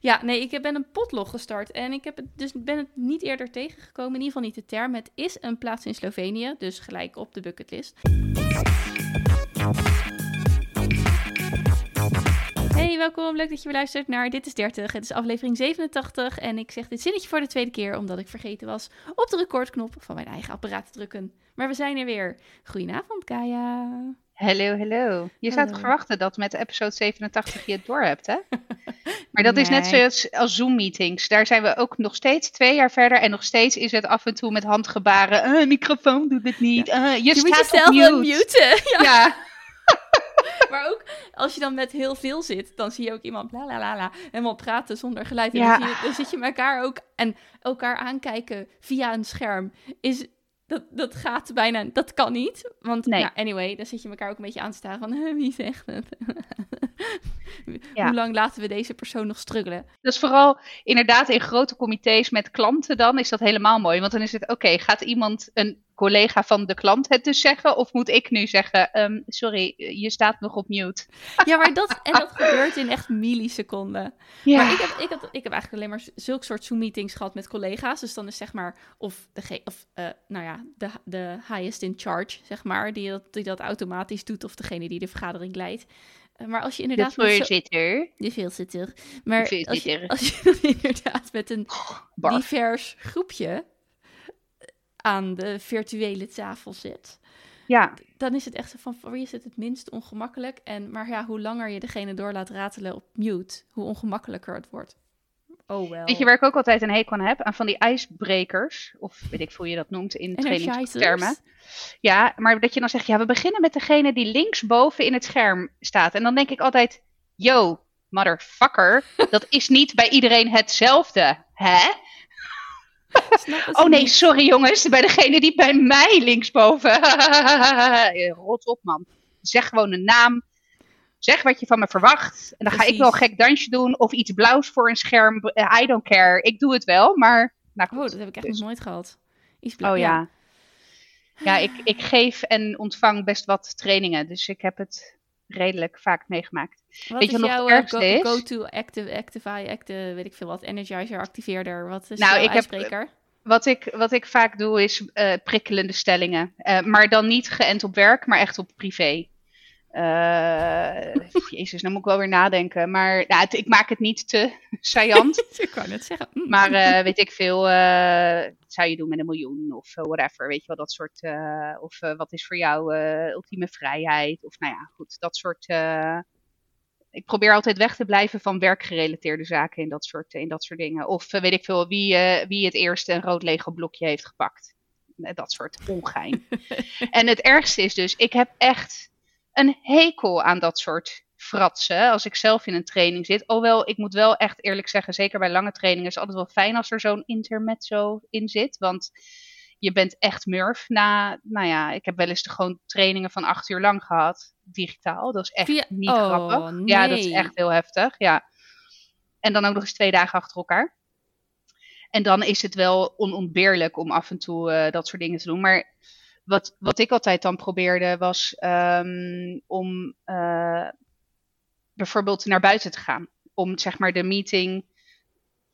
Ja, nee, ik ben een potlog gestart en ik heb het, dus ben het niet eerder tegengekomen. In ieder geval niet de term. Het is een plaats in Slovenië, dus gelijk op de bucketlist. Hey, welkom. Leuk dat je weer luistert naar Dit is 30. Het is aflevering 87 en ik zeg dit zinnetje voor de tweede keer omdat ik vergeten was op de recordknop van mijn eigen apparaat te drukken. Maar we zijn er weer. Goedenavond, Kaya. Hallo, hallo. Je zou toch verwachten dat met episode 87 je het door hebt, hè? Maar dat is net zoals als Zoom-meetings. Daar zijn we ook nog steeds twee jaar verder. En nog steeds is het af en toe met handgebaren. Uh, microfoon doet het niet. Uh, je, je staat moet jezelf mute. muten. Ja. ja. maar ook als je dan met heel veel zit, dan zie je ook iemand la la la la helemaal praten zonder geluid. En ja. dan, dan, zit je elkaar ook en elkaar aankijken via een scherm. Is dat, dat gaat bijna, dat kan niet. Want nee. nou, anyway, dan zit je elkaar ook een beetje aan te staan van wie zegt het? Hoe lang laten we deze persoon nog struggelen? Dat is vooral inderdaad in grote comité's met klanten dan is dat helemaal mooi. Want dan is het oké, gaat iemand een collega van de klant het dus zeggen? Of moet ik nu zeggen, ehm, sorry, je staat nog op mute? Ja, maar dat, en dat gebeurt in echt milliseconden. Ja. Maar ik heb, ik, heb, ik heb eigenlijk alleen maar zulke soort Zoom-meetings gehad met collega's. Dus dan is zeg maar, of, de, of uh, nou ja, de, de highest in charge, zeg maar, die dat, die dat automatisch doet. Of degene die de vergadering leidt. Eh, maar als je inderdaad. De voorzitter. Zo... De voorzitter. Maar Als, je, als je inderdaad met een divers groepje aan de virtuele tafel zit. Ja. Dan is het echt zo van, voor wie is het het minst ongemakkelijk? En, maar ja, hoe langer je degene door laat ratelen op mute, hoe ongemakkelijker het wordt. Oh wel. Weet je waar ik ook altijd een hekel aan heb? Aan van die ijsbrekers, of weet ik hoe je dat noemt in trainingstermen. Ja, maar dat je dan zegt, ja, we beginnen met degene die linksboven in het scherm staat. En dan denk ik altijd, yo, motherfucker, dat is niet bij iedereen hetzelfde, hè? oh nee, sorry jongens, bij degene die bij mij linksboven. Rot op man. Zeg gewoon een naam. Zeg wat je van me verwacht. En dan ga ik wel een gek dansje doen of iets blauws voor een scherm. I don't care. Ik doe het wel, maar... Nou, oh, dat heb ik echt nog nooit gehad. Iets blauw, oh ja. Ja, ik, ik geef en ontvang best wat trainingen. Dus ik heb het redelijk vaak meegemaakt. Wat weet je is nog jouw eh, go-to active, activity, active, weet ik veel wat, energizer, activeerder? Wat is nou, ik ijsbreker? Heb, wat ik, wat ik vaak doe is uh, prikkelende stellingen. Uh, maar dan niet geënt op werk, maar echt op privé. Uh, jezus, nou moet ik wel weer nadenken. Maar nou, het, ik maak het niet te saillant. ik kan het zeggen. Mm. Maar weet ik veel, zou je doen met een miljoen of whatever. Weet je wel, dat soort. of wat is voor jou ultieme vrijheid? Of nou ja, goed, dat soort ik probeer altijd weg te blijven van werkgerelateerde zaken in dat soort, in dat soort dingen. Of weet ik veel, wie, uh, wie het eerste een rood Lego blokje heeft gepakt. Dat soort ongein. en het ergste is dus, ik heb echt een hekel aan dat soort fratsen. Als ik zelf in een training zit. Hoewel, ik moet wel echt eerlijk zeggen, zeker bij lange trainingen is het altijd wel fijn als er zo'n intermezzo in zit. Want je bent echt murf na, nou ja, ik heb wel eens de gewoon trainingen van acht uur lang gehad, digitaal. Dat is echt niet oh, grappig. Nee. Ja, dat is echt heel heftig, ja. En dan ook nog eens twee dagen achter elkaar. En dan is het wel onontbeerlijk om af en toe uh, dat soort dingen te doen. Maar wat, wat ik altijd dan probeerde was um, om uh, bijvoorbeeld naar buiten te gaan. Om zeg maar de meeting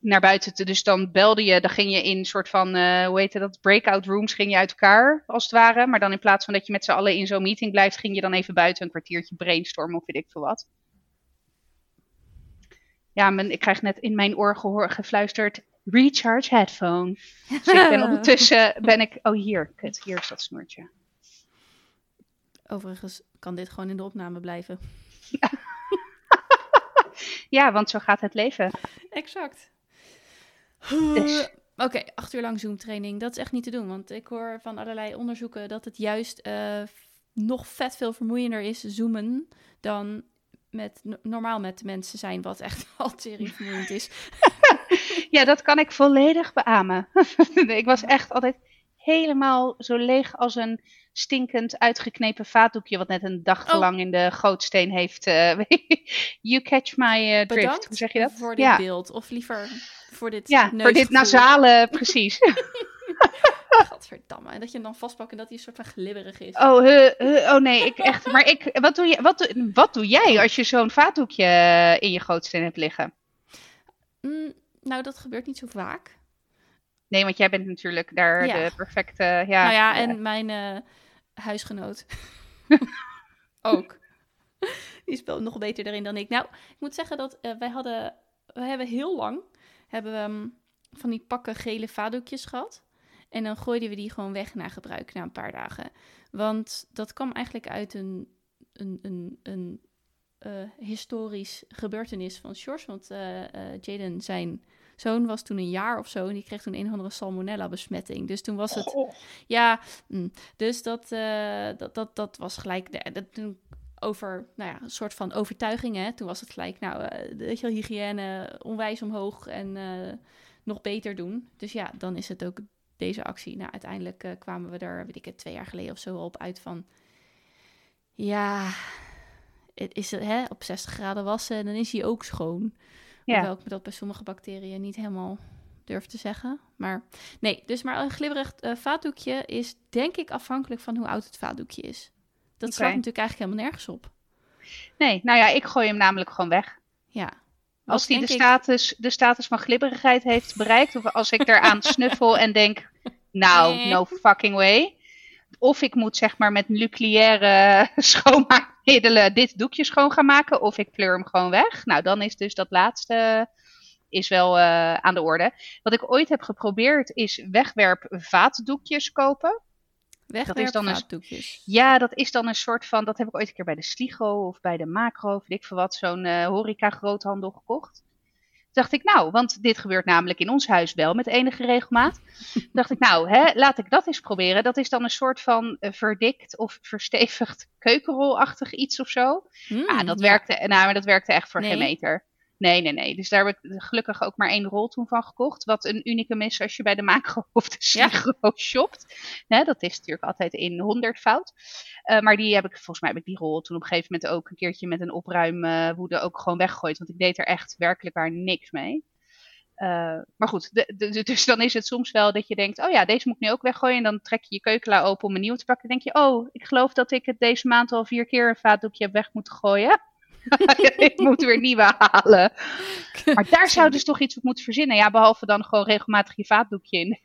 naar buiten te. Dus dan belde je, dan ging je in soort van, uh, hoe heet dat, breakout rooms ging je uit elkaar, als het ware. Maar dan in plaats van dat je met z'n allen in zo'n meeting blijft, ging je dan even buiten een kwartiertje brainstormen of weet ik veel wat. Ja, men, ik krijg net in mijn oor gehoor, gefluisterd, recharge headphone. Dus ik ben ondertussen, ben ik, oh hier, kut, hier is dat snoertje. Overigens kan dit gewoon in de opname blijven. ja, want zo gaat het leven. Exact. Dus. Oké, acht uur lang Zoom-training. Dat is echt niet te doen. Want ik hoor van allerlei onderzoeken dat het juist uh, nog vet veel vermoeiender is zoomen dan met, normaal met mensen zijn, wat echt al serie vermoeiend is. ja, dat kan ik volledig beamen. ik was echt altijd helemaal zo leeg als een stinkend uitgeknepen vaatdoekje, wat net een dag oh. lang in de gootsteen heeft. Uh, you catch my uh, drift. Hoe zeg je dat? Voor dit beeld. Of liever voor dit Ja, voor dit nasale, precies. Gadverdamme. En dat je hem dan vastpakt en dat hij een soort van glibberig is. Oh, oh nee, ik echt. Maar ik, wat, doe je, wat, wat doe jij als je zo'n vaatdoekje in je gootsteen hebt liggen? Mm, nou, dat gebeurt niet zo vaak. Nee, want jij bent natuurlijk daar Ja. de perfecte... Ja, nou ja, en mijn eh, huisgenoot ook. Die speelt nog beter erin dan ik. Nou, ik moet zeggen dat eh, wij hadden... We hebben heel lang hebben we, ehm, van die pakken gele vadoekjes gehad. En dan gooiden we die gewoon weg na gebruik na een paar dagen. Want dat kwam eigenlijk uit een, een, een, een eh, historisch gebeurtenis van George. Want eh, eh, Jaden, zijn zoon, was toen een jaar of zo. En die kreeg toen een of andere salmonella-besmetting. Dus toen was het... Goh. Ja, mm, dus dat, dat, dat, dat was gelijk. de- dat, toen over, nou ja, een soort van overtuiging. Hè? Toen was het gelijk, nou, eh, weet je wel, hygiëne onwijs omhoog en eh, nog beter doen. Dus ja, dan is het ook deze actie. Nou, uiteindelijk eh, kwamen we er, weet ik het, twee jaar geleden of zo op uit van. Ja, het is hè, op 60 graden wassen en dan is hij ook schoon. Ja. Hoewel ik me dat bij sommige bacteriën niet helemaal durf te zeggen. Maar nee, dus maar een glibberig vaatdoekje is denk ik afhankelijk van hoe oud het vaatdoekje is. Dat Oké. slaat natuurlijk eigenlijk helemaal nergens op. Nee, nou ja, ik gooi hem namelijk gewoon weg. Ja. Als die de ik- status, de status van glibberigheid heeft bereikt, of als ik eraan snuffel en denk, nou, Nee. no fucking way. Of ik moet zeg maar met nucleaire schoonmaakmiddelen dit doekje schoon gaan maken, of ik pleur hem gewoon weg. Nou, dan is dus dat laatste is wel eh, aan de orde. Wat ik ooit heb geprobeerd is wegwerp vaatdoekjes dan een- vaatdoekjes. Ja, dat is dan een soort van, dat heb ik ooit een keer bij de Sligo of bij de Macro, of weet ik veel wat, zo'n eh, horeca groothandel gekocht. Toen dacht ik, nou, want dit gebeurt namelijk in ons huis wel met enige regelmaat. Toen dacht ik, nou, hè, laat ik dat eens proberen. Dat is dan een soort van eh, verdikt of verstevigd keukenrolachtig iets of zo. Mm, ah, dat ja. werkte, nou, maar dat werkte echt voor geen meter. Nee, nee, nee. Dus daar heb ik gelukkig ook maar één rol toen van gekocht. Wat een unicum is als je bij de Macro of de Ja. Sligo shopt. Dat is natuurlijk altijd in 100 fout. Eh, maar die heb ik, volgens mij heb ik die rol toen op een gegeven moment ook een keertje met een opruimwoede ook gewoon weggegooid. Want ik deed er echt werkelijk waar niks mee. Eh, maar goed, de, de- de- dus dan is het soms wel dat je denkt, oh ja, deze moet ik nu ook weggooien. En dan trek je je keukenla open om een nieuwe te pakken. Dan denk je, oh, ik geloof dat ik het deze maand al vier keer een vaatdoekje heb weg moeten gooien. ik moet weer nieuwe halen. Maar daar zou dus toch iets op moeten verzinnen. Ja, behalve dan gewoon regelmatig je vaatdoekje in,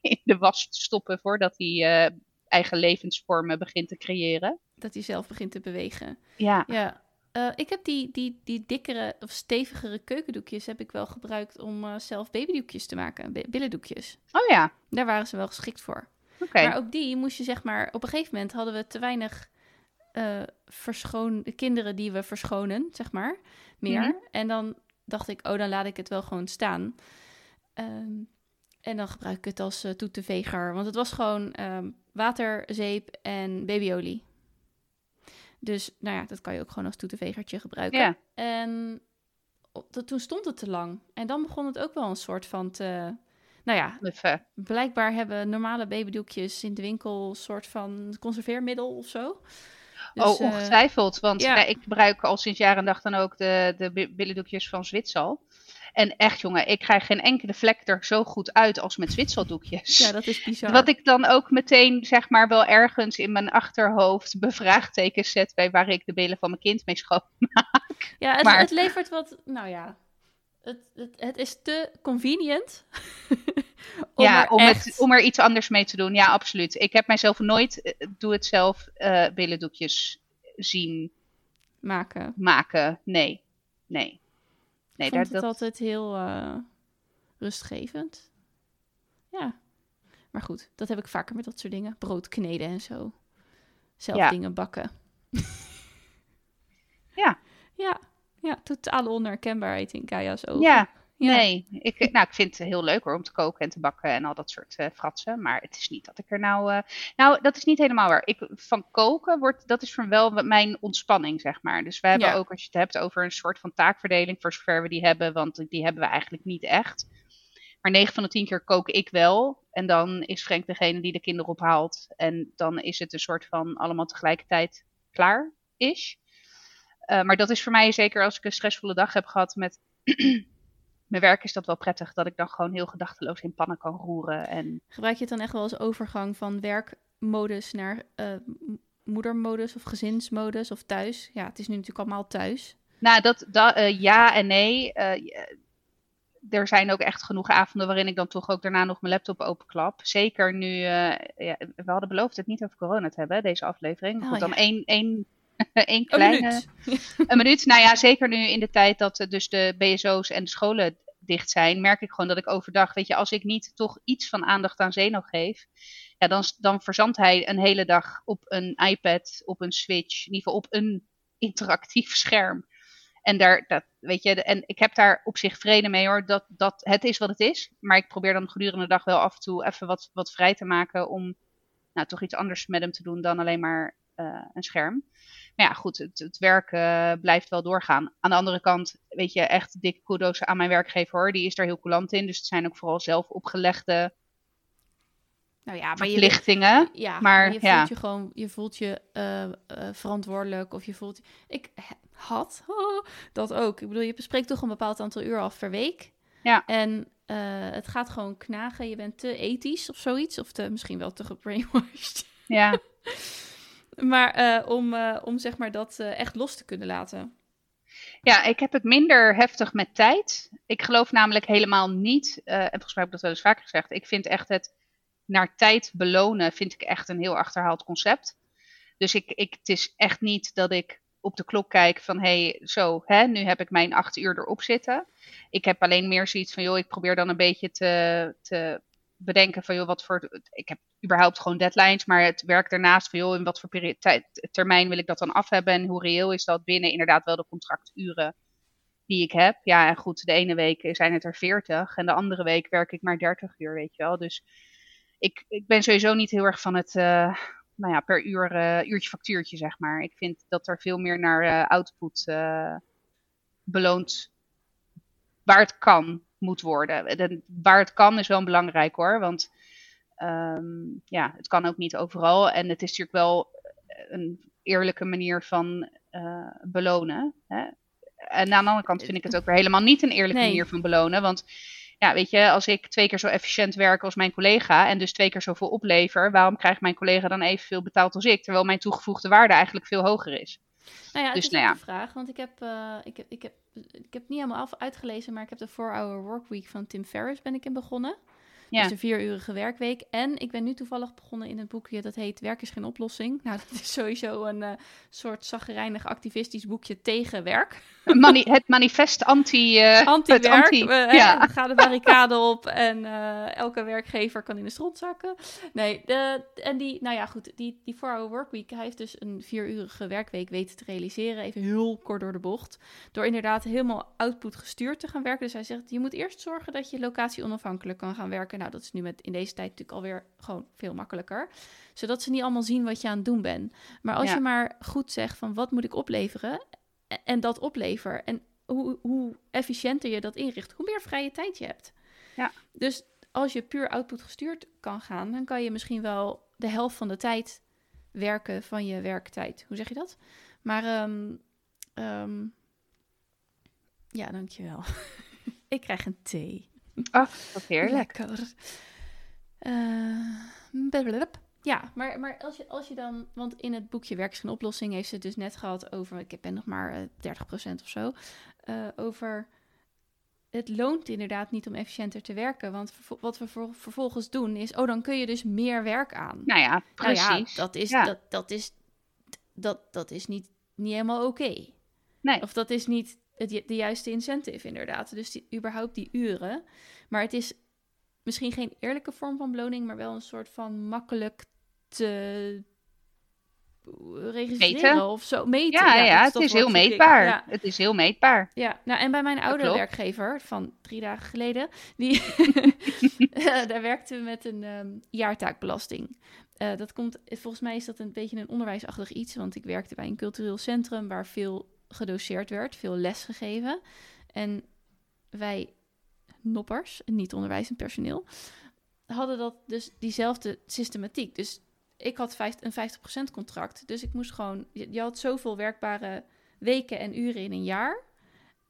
in de was te stoppen voordat hij eh, eigen levensvormen begint te creëren. Dat hij zelf begint te bewegen. Ja, Ja. Eh, ik heb die, die, die dikkere of stevigere keukendoekjes heb ik wel gebruikt om eh, zelf babydoekjes te maken. Bi- billendoekjes. oh ja, Daar waren ze wel geschikt voor. oké. Maar ook die moest je zeg maar... Op een gegeven moment hadden we te weinig eh verschoon, de kinderen die we verschonen, zeg maar. Meer. Mhm. En dan dacht ik, oh, dan laat ik het wel gewoon staan. Ehm, en dan gebruik ik het als eh, toeteveger. Want het was gewoon ehm, water, zeep en babyolie. Dus nou ja, dat kan je ook gewoon als toetevegertje gebruiken. Ja, En op, dat, toen stond het te lang. En dan begon het ook wel een soort van te... Nou ja, blijkbaar hebben normale babydoekjes in de winkel een soort van conserveermiddel of zo. Dus, oh, eh, ongetwijfeld. Want ja. nou, ik gebruik al sinds jaar en dag dan ook de, de bi- billendoekjes van Zwitsal. En echt, jongen, ik krijg geen enkele vlek er zo goed uit als met Zwitserdoekjes. ja, dat is bizar. Wat ik dan ook meteen, zeg maar, wel ergens in mijn achterhoofd bevraagtekens zet bij waar ik de billen van mijn kind mee schoon. ja, het, maar- het levert wat... Nou ja, het, het, het is te convenient. om ja, er om, echt- het, om er iets anders mee te doen. Ja, absoluut. Ik heb mijzelf nooit, eh, doe het zelf, eh billendoekjes zien maken. maken. Nee, nee. Nee, ik vond daar, het dat, altijd heel eh, rustgevend. Ja. Maar goed, dat heb ik vaker met dat soort dingen. Brood kneden en zo. Zelf Ja. dingen bakken. Ja. Ja. Ja, totale onherkenbaarheid in Kaya's ogen. ja, Ja. nee. Ik, nou, ik vind het heel leuk hoor, om te koken en te bakken en al dat soort eh, fratsen. Maar het is niet dat ik er nou... eh, Nou, dat is niet helemaal waar. Ik, van koken wordt, dat is voor wel mijn ontspanning, zeg maar. Dus we hebben Ja. ook, als je het hebt over een soort van taakverdeling, voor zover we die hebben, want die hebben we eigenlijk niet echt. Maar 9 van de 10 keer kook ik wel. En dan is Frank degene die de kinderen ophaalt. En dan is het een soort van allemaal tegelijkertijd klaar is. Eh, maar dat is voor mij zeker als ik een stressvolle dag heb gehad met mijn werk, is dat wel prettig. Dat ik dan gewoon heel gedachteloos in pannen kan roeren. En Gebruik je het dan echt wel als overgang van werkmodus naar eh, moedermodus of gezinsmodus of thuis? Ja, het is nu natuurlijk allemaal thuis. nou, dat, dat eh, ja en nee. Eh, er zijn ook echt genoeg avonden waarin ik dan toch ook daarna nog mijn laptop openklap. Zeker nu, ja, we hadden beloofd het niet over corona te hebben, deze aflevering. Oh, Goed, dan ja. één, één, Een kleine... minuut. Een minuut. Nou ja, zeker nu in de tijd dat eh, dus de BSO's en de scholen dicht zijn, merk ik gewoon dat ik overdag, weet je, als ik niet toch iets van aandacht aan Zeno geef, ja, dan, dan verzandt hij een hele dag op een iPad, op een Switch, in ieder geval op een interactief scherm. En daar, dat, weet je, en ik heb daar op zich vrede mee hoor, dat, dat het is wat het is. Maar ik probeer dan gedurende de dag wel af en toe even wat, wat vrij te maken om nou, toch iets anders met hem te doen dan alleen maar eh, een scherm. Maar ja, goed, het, het werk eh, blijft wel doorgaan. Aan de andere kant, weet je, echt dikke kudos aan mijn werkgever hoor. Die is daar heel coulant in. Dus het zijn ook vooral zelf opgelegde Nou ja, maar je, verplichtingen. ja, maar je voelt ja. je gewoon, je voelt je eh, verantwoordelijk of je voelt. Ik had oh, dat ook. Ik bedoel, je bespreekt toch een bepaald aantal uur af per week. Ja. En het gaat gewoon knagen. Je bent te ethisch of zoiets, of te, misschien wel te gebrainwashed. Ja, Maar eh, om, eh, om zeg maar dat eh, echt los te kunnen laten. Ja, ik heb het minder heftig met tijd. Ik geloof namelijk helemaal niet, en volgens mij heb ik dat wel eens vaker gezegd, ik vind echt het naar tijd belonen, vind ik echt een heel achterhaald concept. Dus ik, ik, het is echt niet dat ik op de klok kijk van, hé, hey, zo, hè, nu heb ik mijn acht uur erop zitten. Ik heb alleen meer zoiets van, joh, ik probeer dan een beetje te, te bedenken van, joh, wat voor, ik heb überhaupt gewoon deadlines, maar het werk daarnaast van, joh, in wat voor termijn wil ik dat dan af hebben en hoe reëel is dat binnen inderdaad wel de contracturen die ik heb. Ja, en goed, de ene week zijn het er 40 en de andere week werk ik maar 30 uur, weet je wel. Dus ik, ik ben sowieso niet heel erg van het, eh, nou ja, per uur, eh, uurtje factuurtje, zeg maar. Ik vind dat er veel meer naar eh, output beloond, waar het kan, moet worden. En waar het kan is wel belangrijk hoor, want ehm, ja, het kan ook niet overal. En het is natuurlijk wel een eerlijke manier van eh, belonen. Hè? En aan de andere kant vind ik het ook weer helemaal niet een eerlijke Nee. manier van belonen. Want ja, weet je, als ik twee keer zo efficiënt werk als mijn collega en dus twee keer zoveel oplever, waarom krijgt mijn collega dan evenveel betaald als ik? Terwijl mijn toegevoegde waarde eigenlijk veel hoger is. Nou ja, het Dus is nou ja. de vraag, want ik heb, eh, ik heb, ik heb, ik heb niet helemaal af uitgelezen, maar ik heb de 4-hour workweek van Tim Ferriss ben ik in begonnen. Ja. Dus de vierurige werkweek. En ik ben nu toevallig begonnen in het boekje dat heet Werk is geen oplossing. Nou, dat is sowieso een eh, soort zaggerijnig activistisch boekje tegen werk. Mani- het manifest anti... het Anti-werk. anti- we- ja. we gaan de barricade op en eh, elke werkgever kan in de stront zakken. Nee, de, en die, nou ja, goed, die, die 4-hour workweek, hij heeft dus een vierurige werkweek weten te realiseren. Even heel kort door de bocht. Door inderdaad helemaal output gestuurd te gaan werken. Dus hij zegt, je moet eerst zorgen dat je locatie onafhankelijk kan gaan werken. Nou, dat is nu met in deze tijd natuurlijk alweer gewoon veel makkelijker. Zodat ze niet allemaal zien wat je aan het doen bent. Maar als Ja. je maar goed zegt van wat moet ik opleveren en- dat oplever en hoe, hoe efficiënter je dat inricht, hoe meer vrije tijd je hebt. Ja. Dus als je puur output gestuurd kan gaan, dan kan je misschien wel de helft van de tijd werken van je werktijd. Hoe zeg je dat? Maar ehm, ehm, ja, dankjewel. ik krijg een thee. Ach, wat heerlijk. Lekker. Eh, blablabla. ja, maar, maar als, je, als je dan... Want in het boekje Werk is geen oplossing heeft ze het dus net gehad over... Ik ben nog maar eh 30% of zo. eh, over... Het loont inderdaad niet om efficiënter te werken. Want wat we ver- vervolgens doen is... Oh, dan kun je dus meer werk aan. Nou ja, Nou precies. ja, dat is, Ja. Dat, dat is, dat, dat is niet, niet helemaal oké. Nee. Of dat is niet het, de juiste incentive, inderdaad. Dus die, überhaupt die uren. Maar het is misschien geen eerlijke vorm van beloning, maar wel een soort van makkelijk te registreren Meten. of zo. Meten. Ja, ja, dat het is heel meetbaar. Ja, Het is heel meetbaar. ja, nou en bij mijn oude werkgever van drie dagen geleden, die, daar werkten we met een ehm, jaartaakbelasting. Eh, dat komt, volgens mij is dat een beetje een onderwijsachtig iets, want ik werkte bij een cultureel centrum waar veel gedoseerd werd, veel les gegeven. En wij noppers, niet onderwijzend personeel, hadden dat dus diezelfde systematiek. Dus ik had een 50% contract, dus ik moest gewoon, je, je had zoveel werkbare weken en uren in een jaar.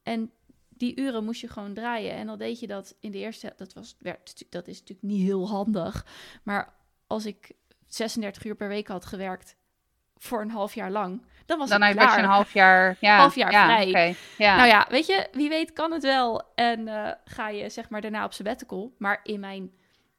En die uren moest je gewoon draaien. En dan deed je dat in de eerste... Dat, was, werd, dat is natuurlijk niet heel handig. Maar als ik 36 uur per week had gewerkt voor een half jaar lang. Dan was Dan je een half jaar, ja, Half jaar ja, vrij. ja. Nou ja, weet je, wie weet kan het wel. En eh, ga je zeg maar daarna op sabbatical. Maar in mijn,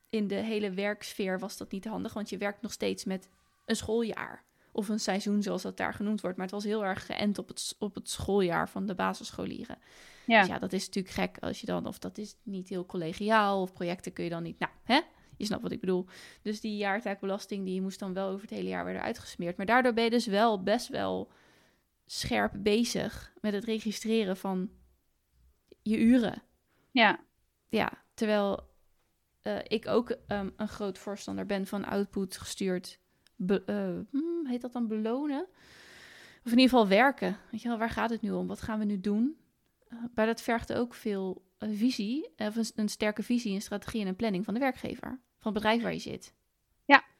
in de hele werksfeer was dat niet handig. Want je werkt nog steeds met een schooljaar. Of een seizoen, zoals dat daar genoemd wordt. Maar het was heel erg geënt op het, op het schooljaar van de basisscholieren. ja. Dus ja, dat is natuurlijk gek als je dan... Of dat is niet heel collegiaal. Of projecten kun je dan niet... Nou, hè? Je snapt wat ik bedoel. Dus die jaartaakbelasting, die moest dan wel over het hele jaar worden uitgesmeerd. Maar daardoor ben je dus wel best wel scherp bezig met het registreren van je uren. ja. Ja, terwijl eh, ik ook ehm, een groot voorstander ben van output gestuurd. Be- eh, hmm, heet dat dan belonen? Of in ieder geval werken. Weet je wel, waar gaat het nu om? Wat gaan we nu doen? Eh, maar dat vergt ook veel visie, of een, een sterke visie, een strategie en een planning van de werkgever. Van het bedrijf waar je zit.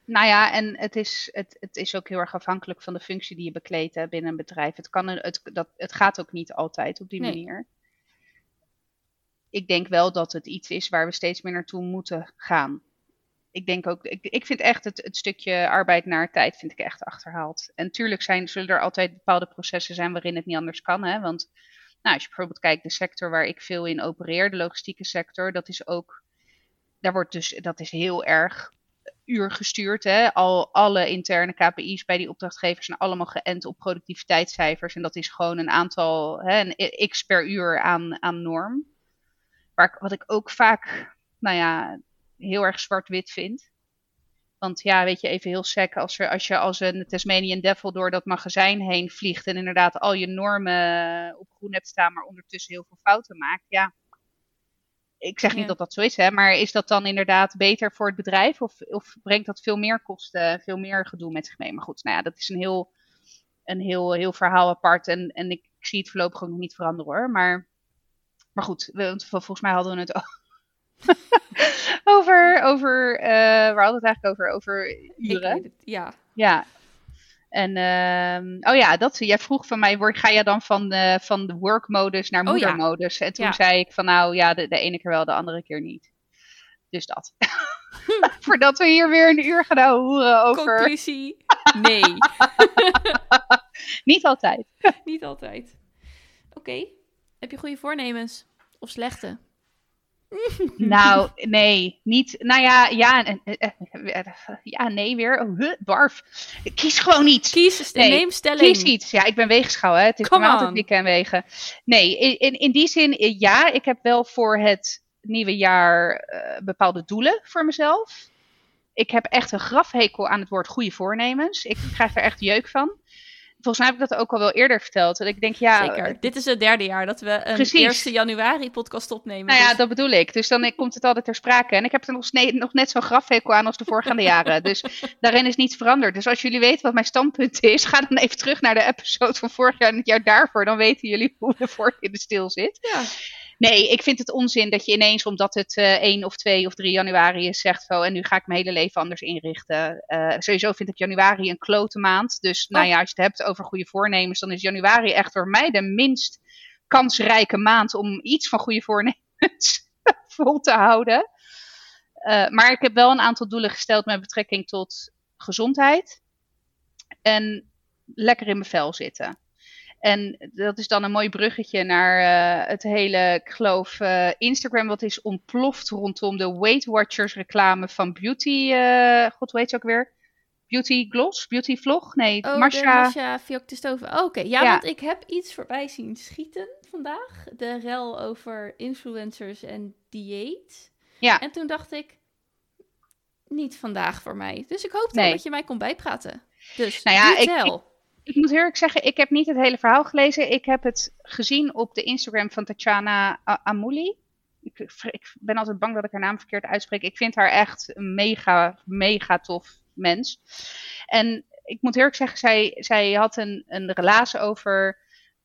Nou ja, en het is, het, het is ook heel erg afhankelijk van de functie die je bekleedt hè, binnen een bedrijf. Het, kan een, het, dat, het gaat ook niet altijd op die Nee. manier. Ik denk wel dat het iets is waar we steeds meer naartoe moeten gaan. Ik denk ook, ik, ik vind echt het, het stukje arbeid naar tijd vind ik echt achterhaald. En tuurlijk zijn, zullen er altijd bepaalde processen zijn waarin het niet anders kan. Hè? Want nou, als je bijvoorbeeld kijkt, de sector waar ik veel in opereer, de logistieke sector, dat is ook, daar wordt dus, dat is heel erg uur gestuurd. Hè? Al, alle interne KPI's bij die opdrachtgevers zijn allemaal geënt op productiviteitscijfers. En dat is gewoon een aantal, hè, een x per uur aan, aan norm. Waar wat ik ook vaak, nou ja, heel erg zwart-wit vind. Want ja, weet je, even heel sec, als, er, als je als een Tasmanian Devil door dat magazijn heen vliegt en inderdaad al je normen op groen hebt staan, maar ondertussen heel veel fouten maakt, ja. Ik zeg niet Ja. dat dat zo is, hè, maar is dat dan inderdaad beter voor het bedrijf of, of brengt dat veel meer kosten, veel meer gedoe met zich mee? Maar goed, nou ja, dat is een heel, een heel, heel verhaal apart en, en ik, ik zie het voorlopig ook nog niet veranderen hoor. Maar, maar goed, we, volgens mij hadden we het over, over eh, waar hadden we het eigenlijk over? Over uren. het, ja. Ja. En, ehm, oh ja, dat, jij vroeg van mij, word, ga je dan van de, van de work-modus naar Oh ja. moedermodus? En toen Ja. zei ik van, nou ja, de, de ene keer wel, de andere keer niet. Dus dat. Voordat we hier weer een uur gaan horen over... Conclusie, nee. Niet altijd. Niet altijd. Oké. Heb je goede voornemens? Of slechte? Nou, nee, niet. Nou ja, ja, en- eh, eh, eh, ja nee, weer. Oh, huh, barf. Kies gewoon niet. Kies, Nee, neem stelling. Kies iets. Ja, ik ben weegschaal, hè. Het is Come altijd en wegen. Nee, in, in, die zin, ja, ik heb wel voor het nieuwe jaar bepaalde doelen voor mezelf. Ik heb echt een grafhekel aan het woord goede voornemens. Ik krijg er echt jeuk van. Volgens mij heb ik dat ook al wel eerder verteld. Dat ik denk, ja, Zeker. Dit is het derde jaar dat we een Precies. 1 januari podcast opnemen. Nou ja, dus- dat bedoel ik. Dus dan komt het altijd ter sprake. En ik heb er nog, nog net zo'n grafhekel aan als de voorgaande jaren. Dus daarin is niets veranderd. Dus als jullie weten wat mijn standpunt is, ga dan even terug naar de episode van vorig jaar en het jaar daarvoor. Dan weten jullie hoe de vork in de stil zit. ja. Nee, ik vind het onzin dat je ineens, omdat het eh 1 of 2 of 3 januari is, zegt van en nu ga ik mijn hele leven anders inrichten. Eh, sowieso vind ik januari een klote maand. Dus nou ja, als je het hebt over goede voornemens, dan is januari echt voor mij de minst kansrijke maand om iets van goede voornemens vol te houden. Eh, maar ik heb wel een aantal doelen gesteld met betrekking tot gezondheid. En lekker in mijn vel zitten. En dat is dan een mooi bruggetje naar eh, het hele, ik geloof, eh, Instagram wat is ontploft rondom de Weight Watchers reclame van Beauty, eh, god heet ze ook weer? Beauty Gloss? Beauty Vlog? Nee, Oh, Marsha. Fiok de Stoven. Oké, ja, Ja. want ik heb iets voorbij zien schieten vandaag. De rel over influencers en dieet. Ja. En toen dacht ik, niet vandaag voor mij. Dus ik hoop Nee. dat je mij kon bijpraten. Dus, Nou ja, ik-. Ik moet eerlijk zeggen, ik heb niet het hele verhaal gelezen. Ik heb het gezien op de Instagram van Tatjana Amouli. Ik, ben altijd bang dat ik haar naam verkeerd uitspreek. Ik vind haar echt een mega, mega tof mens. En ik moet eerlijk zeggen, zij, zij had een, een relatie over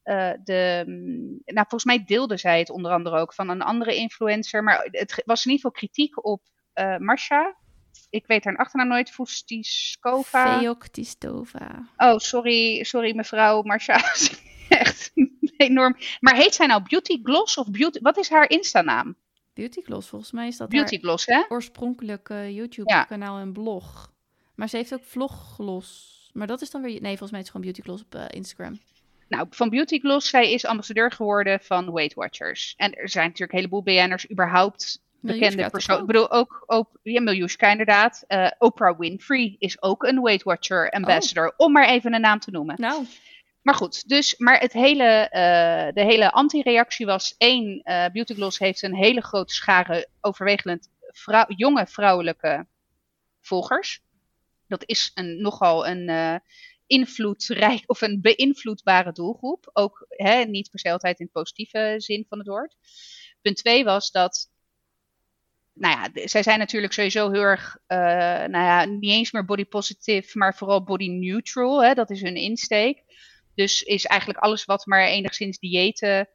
eh, de. mm, Nou, volgens mij deelde zij het onder andere ook van een andere influencer. Maar het was in ieder geval kritiek op eh Marsha. Ik weet haar achternaam nooit. Fustiskova. Oh, sorry, sorry mevrouw Marsha. Echt enorm. Maar heet zij nou Beauty Gloss of Beauty... Wat is haar Insta-naam? Beauty Gloss, volgens mij is dat Beauty Gloss, hè? oorspronkelijke YouTube-kanaal en blog. Maar ze heeft ook vloggloss. Maar dat is dan weer... Nee, volgens mij is het gewoon Beauty Gloss op uh, Instagram. Nou, van Beauty Gloss, zij is ambassadeur geworden van Weight Watchers. En er zijn natuurlijk een heleboel BN'ers überhaupt bekende personen. Ik bedoel, ook, ook ja, Miljuska inderdaad. Uh, Oprah Winfrey is ook een Weight Watcher ambassador. Oh. Om maar even een naam te noemen. Nou. Maar goed, dus, maar het hele, uh, de hele anti-reactie was één, uh, Beauty Gloss heeft een hele grote schare overwegend jonge vrouwelijke volgers. Dat is een, nogal een invloedrijk of een beïnvloedbare doelgroep. Ook hè, niet per se altijd in positieve zin van het woord. Punt twee was dat nou ja, zij zijn natuurlijk sowieso heel erg, uh, nou ja, niet eens meer body positive, maar vooral body neutral. Hè, dat is hun insteek. Dus is eigenlijk alles wat maar enigszins diëten uh,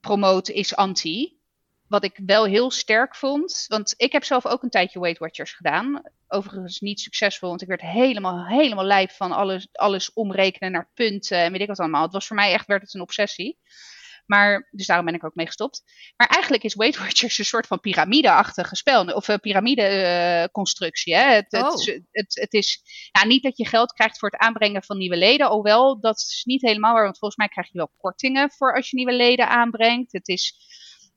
promoot, is anti. Wat ik wel heel sterk vond, want ik heb zelf ook een tijdje Weight Watchers gedaan. Overigens niet succesvol, want ik werd helemaal, helemaal lijf van alles, alles omrekenen naar punten en weet ik wat allemaal. Het was voor mij echt, werd het een obsessie. Maar, dus daarom ben ik ook mee gestopt. Maar eigenlijk is Weight Watchers een soort van piramide-achtige spel. Of een piramide-constructie. het, oh. het, het, het, is ja, niet dat je geld krijgt voor het aanbrengen van nieuwe leden. Alhoewel, dat is niet helemaal waar. Want volgens mij krijg je wel kortingen voor als je nieuwe leden aanbrengt. Het is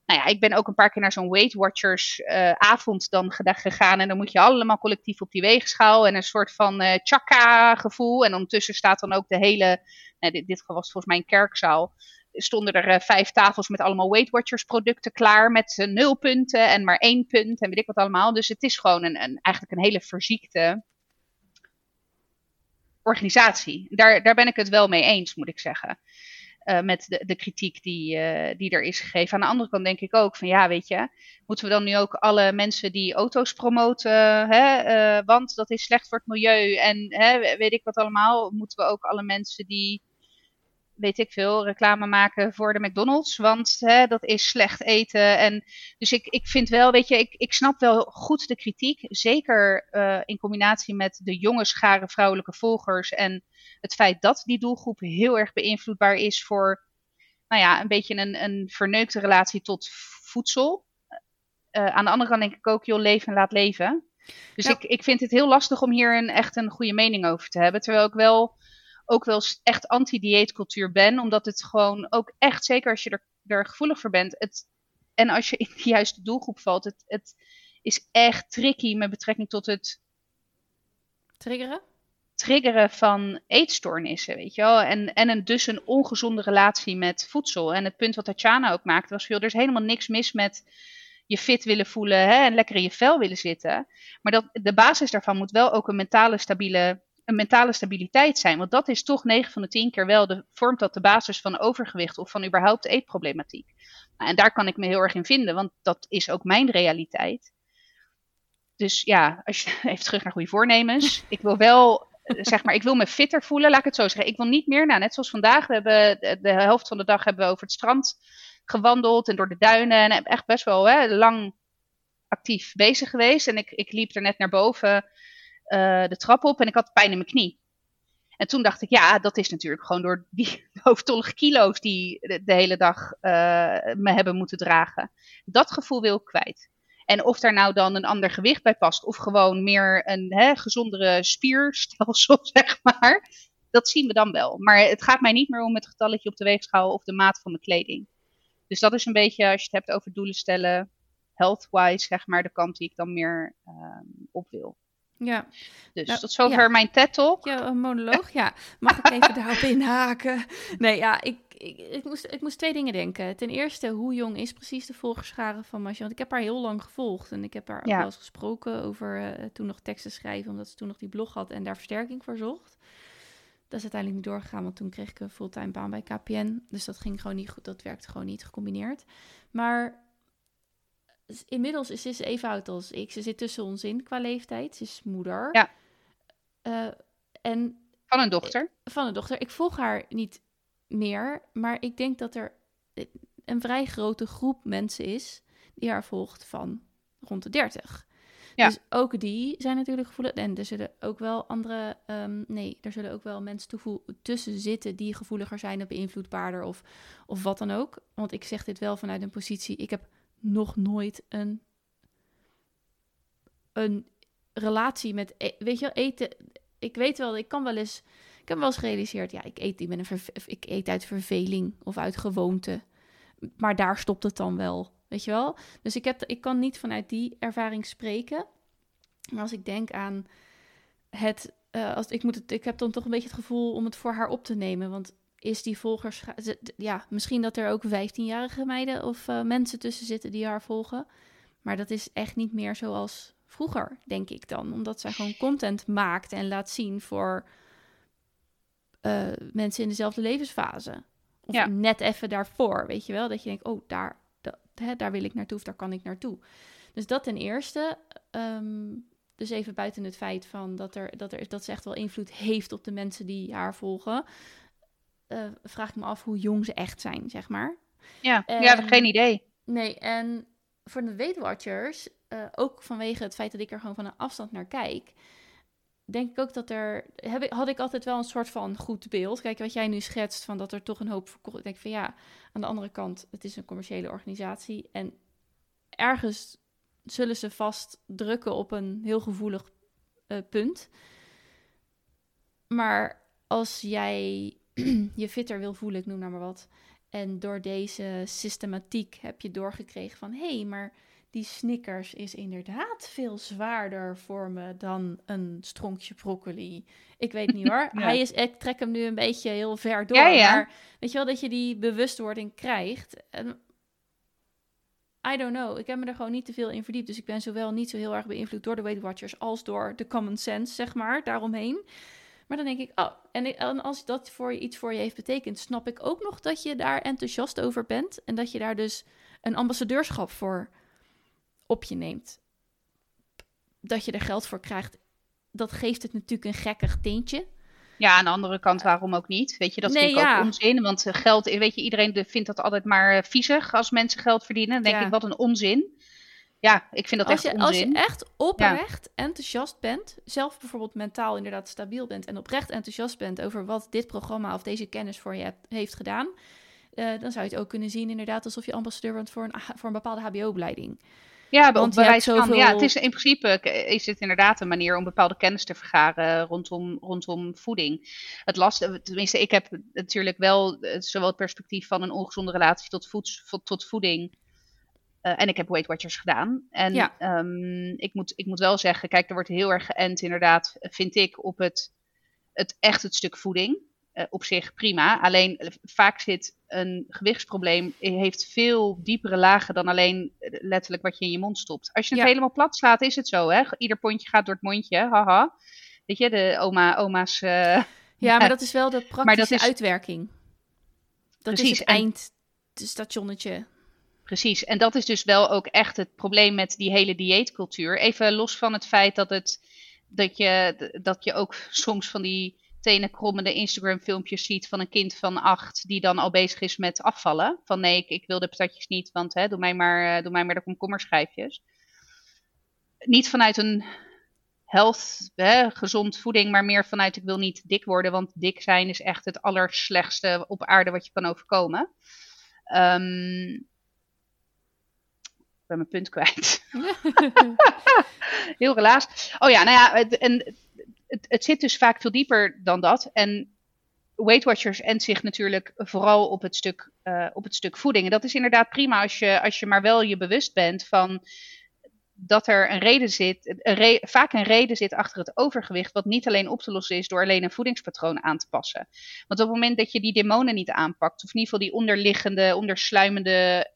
nou ja, ik ben ook een paar keer naar zo'n Weight Watchers uh, avond dan gegaan. En dan moet je allemaal collectief op die weegschaal. En een soort van uh, chaka gevoel. En ondertussen staat dan ook de hele, nou, dit, dit was volgens mij een kerkzaal stonden er uh, vijf tafels met allemaal Weight Watchers producten klaar. Met uh, nul punten en maar één punt en weet ik wat allemaal. Dus het is gewoon een, een eigenlijk een hele verziekte organisatie. Daar, daar ben ik het wel mee eens, moet ik zeggen. Uh, met de, de kritiek die, die er is gegeven. Aan de andere kant denk ik ook van ja, weet je, moeten we dan nu ook alle mensen die auto's promoten, hè, want dat is slecht voor het milieu en hè, weet ik wat allemaal, moeten we ook alle mensen die weet ik veel, reclame maken voor de McDonald's. Want hè, dat is slecht eten. En dus ik, ik vind wel, weet je, ik, ik snap wel goed de kritiek. Zeker uh, in combinatie met de jonge schare vrouwelijke volgers. En het feit dat die doelgroep heel erg beïnvloedbaar is voor, nou ja, een beetje een, een verneukte relatie tot voedsel. Uh, aan de andere kant denk ik ook, joh, leven en laat leven. Dus ik, ik vind het heel lastig om hier een, echt een goede mening over te hebben. Terwijl ik wel ook wel echt anti-dieetcultuur ben. Omdat het gewoon ook echt, zeker als je er, er gevoelig voor bent. Het, en als je in de juiste doelgroep valt. Het, het is echt tricky met betrekking tot het. Triggeren? Triggeren van eetstoornissen, weet je wel. En, en een, dus een ongezonde relatie met voedsel. En het punt wat Tatjana ook maakte was veel. Er is helemaal niks mis met je fit willen voelen hè, en lekker in je vel willen zitten. Maar dat, de basis daarvan moet wel ook een mentale stabiele een mentale stabiliteit zijn. Want dat is toch 9 van de 10 keer wel, de, vormt dat de basis van overgewicht of van überhaupt eetproblematiek. Nou, en daar kan ik me heel erg in vinden, want dat is ook mijn realiteit. Dus ja, als je even terug naar goede voornemens. Ik wil wel, zeg maar, ik wil me fitter voelen, laat ik het zo zeggen. Ik wil niet meer, nou net zoals vandaag, we hebben de, de helft van de dag hebben we over het strand gewandeld en door de duinen. En echt best wel hè, lang actief bezig geweest. En ik, ik liep er net naar boven uh, de trap op en ik had pijn in mijn knie. En toen dacht ik, ja, dat is natuurlijk gewoon door die hoofdtollige kilo's die de, hele dag uh, me hebben moeten dragen. Dat gevoel wil ik kwijt. En of daar nou dan een ander gewicht bij past, of gewoon meer een hè, gezondere spierstelsel, zeg maar, dat zien we dan wel. Maar het gaat mij niet meer om het getalletje op de weegschaal of de maat van mijn kleding. Dus dat is een beetje, als je het hebt over doelen stellen, health-wise, zeg maar, de kant die ik dan meer uh, op wil. Ja. Dus nou, tot zover mijn TED-talk. Ja, een monoloog, ja. Mag ik even daarop inhaken? Nee, ja, ik, ik, ik, moest, ik moest twee dingen denken. Ten eerste, hoe jong is precies de volgerschare van Masje? Want ik heb haar heel lang gevolgd en ik heb haar ook wel eens gesproken over uh, toen nog teksten schrijven, omdat ze toen nog die blog had en daar versterking voor zocht. Dat is uiteindelijk niet doorgegaan, want toen kreeg ik een fulltime baan bij KPN. Dus dat ging gewoon niet goed, dat werkte gewoon niet gecombineerd. Maar inmiddels is ze even oud als ik. Ze zit tussen ons in qua leeftijd. Ze is moeder. Ja. Uh, en van een dochter. Van een dochter. Ik volg haar niet meer, maar ik denk dat er een vrij grote groep mensen is die haar volgt van rond de 30. Ja. Dus ook die zijn natuurlijk gevoelig. En er zullen ook wel andere. Um, nee, er zullen ook wel mensen tussen zitten die gevoeliger zijn of beïnvloedbaarder of, of wat dan ook. Want ik zeg dit wel vanuit een positie. Ik heb nog nooit een, een relatie met, e-, weet je eten. ik weet wel, ik kan wel eens, ik heb wel eens gerealiseerd, ja, ik eet, ik, ben een ik eet uit verveling of uit gewoonte. Maar daar stopt het dan wel, weet je wel? Dus ik, heb, ik kan niet vanuit die ervaring spreken. Maar als ik denk aan het, uh, als, ik, moet het, ik heb dan toch een beetje het gevoel om het voor haar op te nemen. Want is die volgers, ja, misschien dat er ook 15-jarige meiden of uh, mensen tussen zitten die haar volgen. Maar dat is echt niet meer zoals vroeger, denk ik dan. Omdat zij gewoon content maakt en laat zien voor uh, mensen in dezelfde levensfase. Of ja. net even daarvoor, weet je wel? Dat je denkt, oh, daar, dat, hè, daar wil ik naartoe of daar kan ik naartoe. Dus dat ten eerste. Um, dus even buiten het feit van dat, er, dat, er, dat ze echt wel invloed heeft op de mensen die haar volgen. Uh, vraag ik me af hoe jong ze echt zijn, zeg maar. Ja, en, ja geen idee. Nee, en voor de Weight Watchers, uh, ook vanwege het feit dat ik er gewoon van een afstand naar kijk, denk ik ook dat er. Heb ik, had ik altijd wel een soort van goed beeld. Kijk, wat jij nu schetst, van dat er toch een hoop verkocht. Ik denk van ja, aan de andere kant, het is een commerciële organisatie. En ergens zullen ze vast drukken op een heel gevoelig uh, punt. Maar als jij je fitter wil voelen, ik noem nou maar wat. En door deze systematiek heb je doorgekregen van hé, hey, maar die Snickers is inderdaad veel zwaarder voor me dan een stronkje broccoli. Ik weet niet hoor. Hij is, ik trek hem nu een beetje heel ver door. Ja, ja. Maar weet je wel dat je die bewustwording krijgt. En I don't know. Ik heb me er gewoon niet te veel in verdiept. Dus ik ben zowel niet zo heel erg beïnvloed door de Weight Watchers als door de common sense, zeg maar, daaromheen. Maar dan denk ik, oh, en, en als dat voor je iets voor je heeft betekend, snap ik ook nog dat je daar enthousiast over bent. En dat je daar dus een ambassadeurschap voor op je neemt. Dat je er geld voor krijgt, dat geeft het natuurlijk een gekkig tintje. Ja, aan de andere kant, waarom ook niet? Weet je, dat vind ik ook onzin. Want geld, weet je, iedereen vindt dat altijd maar eh, viezig als mensen geld verdienen. Dan denk ik, wat een onzin. Ja, ik vind dat als echt je, onzin. Als je echt oprecht enthousiast bent, zelf bijvoorbeeld mentaal inderdaad stabiel bent en oprecht enthousiast bent over wat dit programma of deze kennis voor je hebt, heeft gedaan, uh, dan zou je het ook kunnen zien inderdaad alsof je ambassadeur bent voor een, voor een bepaalde hbo-opleiding. Ja, Want bij wijze van, ja, het is in principe is het inderdaad een manier om bepaalde kennis te vergaren rondom, rondom voeding. Het lastige, tenminste, ik heb natuurlijk wel eh, zowel het perspectief van een ongezonde relatie tot, voeds, tot voeding. Uh, en ik heb Weight Watchers gedaan. En ja. um, ik, moet, ik moet wel zeggen, kijk, er wordt heel erg geënt, inderdaad, vind ik, op het, het echt het stuk voeding. Uh, op zich prima. Alleen vaak zit een gewichtsprobleem heeft veel diepere lagen dan alleen letterlijk wat je in je mond stopt. Als je het helemaal plat slaat, is het zo. Hè? Ieder pondje gaat door het mondje. Haha. Weet je, de oma, oma's. Uh, ja, maar dat is wel de praktische is... uitwerking. Dat Precies. is het eindstationnetje. Precies, en dat is dus wel ook echt het probleem met die hele dieetcultuur. Even los van het feit dat, het, dat, je, dat je ook soms van die tenenkrommende Instagram filmpjes ziet van een kind van acht die dan al bezig is met afvallen. Van nee, ik, wil de patatjes niet, want hè, doe, mij maar, eh, doe mij maar de komkommerschijfjes. Niet vanuit een health, hè, gezond voeding, maar meer vanuit ik wil niet dik worden, want dik zijn is echt het allerslechtste op aarde wat je kan overkomen. Um, ben mijn punt kwijt. Heel relaas. Oh ja, nou ja, en het, het zit dus vaak veel dieper dan dat. En Weight Watchers endt zich natuurlijk vooral op het stuk, uh, op het stuk voeding. En dat is inderdaad prima als je, als je maar wel je bewust bent van dat er een reden zit, een re vaak een reden zit achter het overgewicht, wat niet alleen op te lossen is door alleen een voedingspatroon aan te passen. Want op het moment dat je die demonen niet aanpakt, of in ieder geval die onderliggende, ondersluimende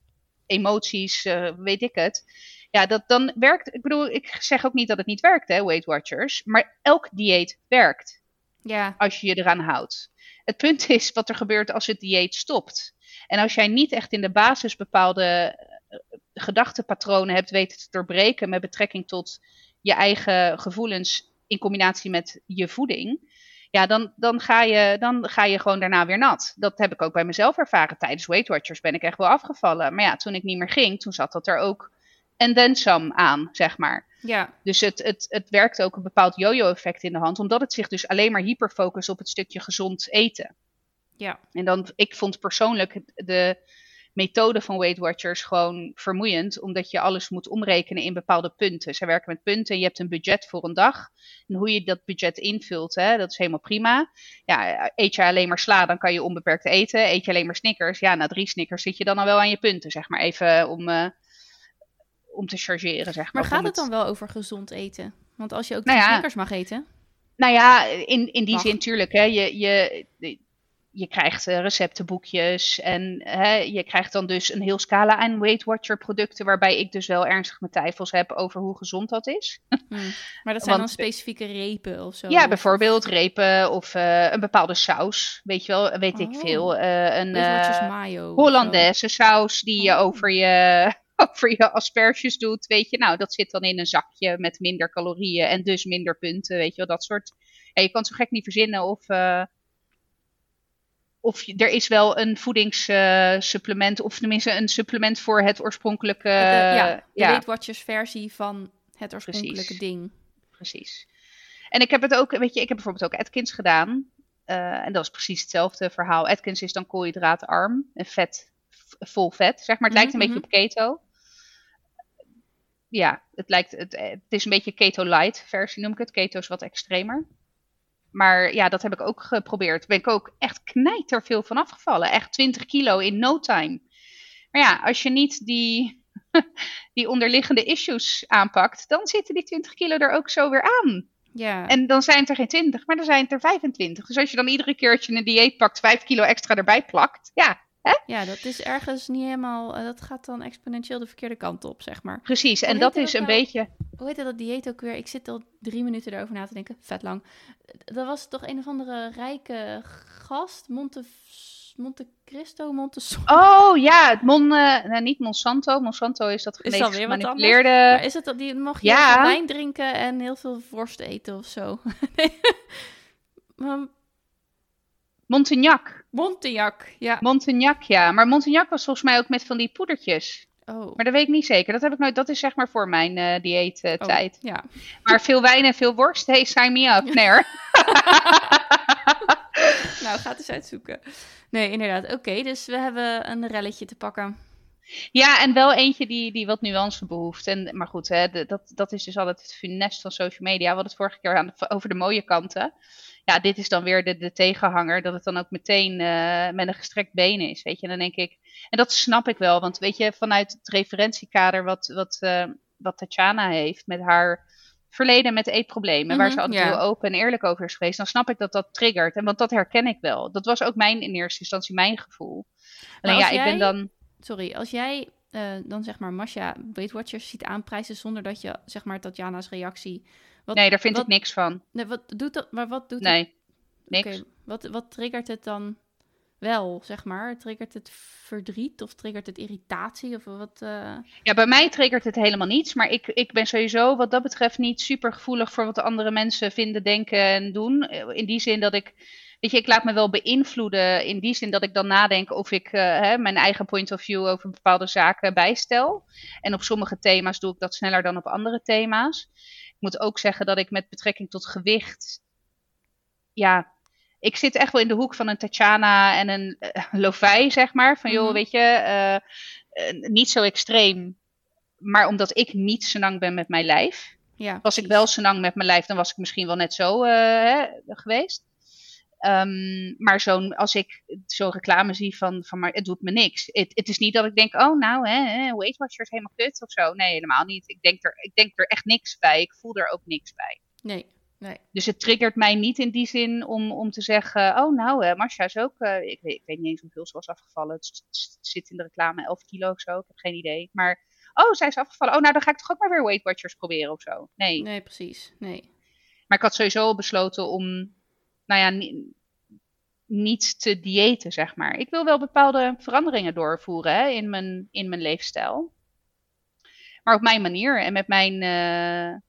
emoties, uh, weet ik het, ja, dat dan werkt. Ik bedoel, ik zeg ook niet dat het niet werkt, hè, Weight Watchers. Maar elk dieet werkt. Ja. Als je je eraan houdt. Het punt is wat er gebeurt als het dieet stopt. En als jij niet echt in de basis bepaalde uh, gedachtenpatronen hebt weten te doorbreken met betrekking tot je eigen gevoelens in combinatie met je voeding. Ja, dan, dan, ga je, dan ga je gewoon daarna weer nat. Dat heb ik ook bij mezelf ervaren. Tijdens Weight Watchers ben ik echt wel afgevallen. Maar ja, toen ik niet meer ging, toen zat dat er ook en then some aan, zeg maar. Ja. Dus het, het, het werkt ook een bepaald yo-yo-effect in de hand, omdat het zich dus alleen maar hyperfocust op het stukje gezond eten. Ja. En dan, ik vond persoonlijk de, methode van Weight Watchers gewoon vermoeiend, omdat je alles moet omrekenen in bepaalde punten. Ze werken met punten, je hebt een budget voor een dag. En hoe je dat budget invult, hè, dat is helemaal prima. Ja, eet je alleen maar sla, dan kan je onbeperkt eten. Eet je alleen maar Snickers, ja, na drie Snickers zit je dan al wel aan je punten, zeg maar, even om, uh, om te chargeren, zeg maar. Maar gaat het dan wel over gezond eten? Want als je ook nou ja, Snickers mag eten... Nou ja, in, in die Mag. zin tuurlijk. Hè, je, je, je krijgt uh, receptenboekjes en hè, je krijgt dan dus een heel scala aan Weight Watcher producten, waarbij ik dus wel ernstig mijn twijfels heb over hoe gezond dat is. Hmm. Maar dat zijn dan specifieke repen of zo? Ja, bijvoorbeeld repen of uh, een bepaalde saus, weet je wel, weet oh. ik veel. Uh, een mayo Hollandaise saus die je oh. over je over je asperges doet, weet je, nou, dat zit dan in een zakje met minder calorieën en dus minder punten, weet je wel, dat soort. Ja, je kan het zo gek niet verzinnen of, uh, of je, er is wel een voedingssupplement, of tenminste een supplement voor het oorspronkelijke. De, ja, de ja. Weight Watchers versie van het oorspronkelijke Precies. ding. Precies. En ik heb het ook, weet je, ik heb bijvoorbeeld ook Atkins gedaan. Uh, en dat is precies hetzelfde verhaal. Atkins is dan koolhydraatarm en vet, vol vet, zeg maar. Het lijkt een Mhm, beetje op keto. Ja, het, lijkt, het, het is een beetje keto light versie noem ik het. Keto is wat extremer. Maar ja, dat heb ik ook geprobeerd. Ben ik ook echt knijter veel van afgevallen. Echt 20 kilo in no time. Maar ja, als je niet die, die onderliggende issues aanpakt, dan zitten die 20 kilo er ook zo weer aan. Ja. En dan zijn het er geen 20, maar dan zijn het er 25. Dus als je dan iedere keer dat je een dieet pakt, 5 kilo extra erbij plakt. Ja, hè? ja, dat is ergens niet helemaal. eh, Dat gaat dan exponentieel de verkeerde kant op, zeg maar. Precies. En dat dat is een nou? beetje. Hoe heet dat dieet ook weer? Ik zit al drie minuten erover na te denken. Vet lang. Dat was toch een of andere rijke gast? Monte, Monte Cristo? Monte Oh ja, het Mon, eh, nou, niet Monsanto. Monsanto is dat Is dat genetisch weer wat gemanipuleerde. Maar is het dat die mag je Ja. wijn drinken en heel veel worst eten of zo? Nee. Maar Montagnac. Montagnac, ja. Montagnac, ja. Maar Montagnac was volgens mij ook met van die poedertjes. Oh. Maar dat weet ik niet zeker. Dat heb ik nooit. Dat is zeg maar voor mijn eh dieettijd. Oh, ja. Maar veel wijn en veel worst. Hey, sign me up. Nee hoor. Nou, ga het eens uitzoeken. Nee, inderdaad. Oké, dus we hebben een relletje te pakken. Ja, en wel eentje die, die wat nuance behoeft. En, maar goed, hè, de- dat, dat is dus altijd het funest van social media. We hadden het vorige keer aan de- over de mooie kanten. Ja, dit is dan weer de, de tegenhanger. Dat het dan ook meteen eh, met een gestrekt been is. Weet je, en dan denk ik. En dat snap ik wel. Want weet je, vanuit het referentiekader wat, wat, eh, wat Tatjana heeft met haar verleden met eetproblemen. waar Mhm, ze altijd heel open en eerlijk over is geweest. Dan snap ik dat dat triggert. En want dat herken ik wel. Dat was ook mijn in eerste instantie mijn gevoel. Alleen ja, ik jij- ben dan. Sorry, als jij eh, dan zeg maar Masha Weight Watchers ziet aanprijzen zonder dat je zeg maar Tatjana's reactie. Wat, Nee, daar vind wat, ik niks van. Nee, wat doet dat? Maar wat doet Nee, het? niks. Oké, wat, wat triggert het dan wel, zeg maar? Triggert het verdriet of triggert het irritatie of wat? eh, Ja, bij mij triggert het helemaal niets. Maar ik, ik ben sowieso wat dat betreft niet super gevoelig voor wat de andere mensen vinden, denken en doen. In die zin dat ik. Weet je, ik laat me wel beïnvloeden. In die zin dat ik dan nadenk of ik eh, hè, mijn eigen point of view over bepaalde zaken bijstel. En op sommige thema's doe ik dat sneller dan op andere thema's. Ik moet ook zeggen dat ik met betrekking tot gewicht. Ja, ik zit echt wel in de hoek van een Tatjana en een uh, Lovij, zeg maar. Van joh, Mhm. weet je, eh, niet zo extreem. Maar omdat ik niet senang ben met mijn lijf. ja, Was ik wel senang met mijn lijf, dan was ik misschien wel net zo hè, geweest. Ehm, maar zo'n, als ik zo'n reclame zie van, van maar het doet me niks. Het, is niet dat ik denk, oh nou, hè, hè, Weight Watchers helemaal kut of zo. Nee, helemaal niet. Ik denk, er, ik denk er echt niks bij. Ik voel er ook niks bij. Nee, nee. Dus het triggert mij niet in die zin om, om te zeggen, oh nou, eh Marcia is ook, eh, ik, weet, ik weet niet eens hoeveel ze was afgevallen. Het, zit in de reclame 11 kilo of zo, ik heb geen idee. Maar, oh, zij is afgevallen. Oh, nou dan ga ik toch ook maar weer Weight Watchers proberen of zo. Nee. Nee, precies. Nee. Maar ik had sowieso al besloten om, nou ja, ni- niet te diëten, zeg maar. Ik wil wel bepaalde veranderingen doorvoeren hè, in, mijn, in mijn leefstijl. Maar op mijn manier en met mijn, eh,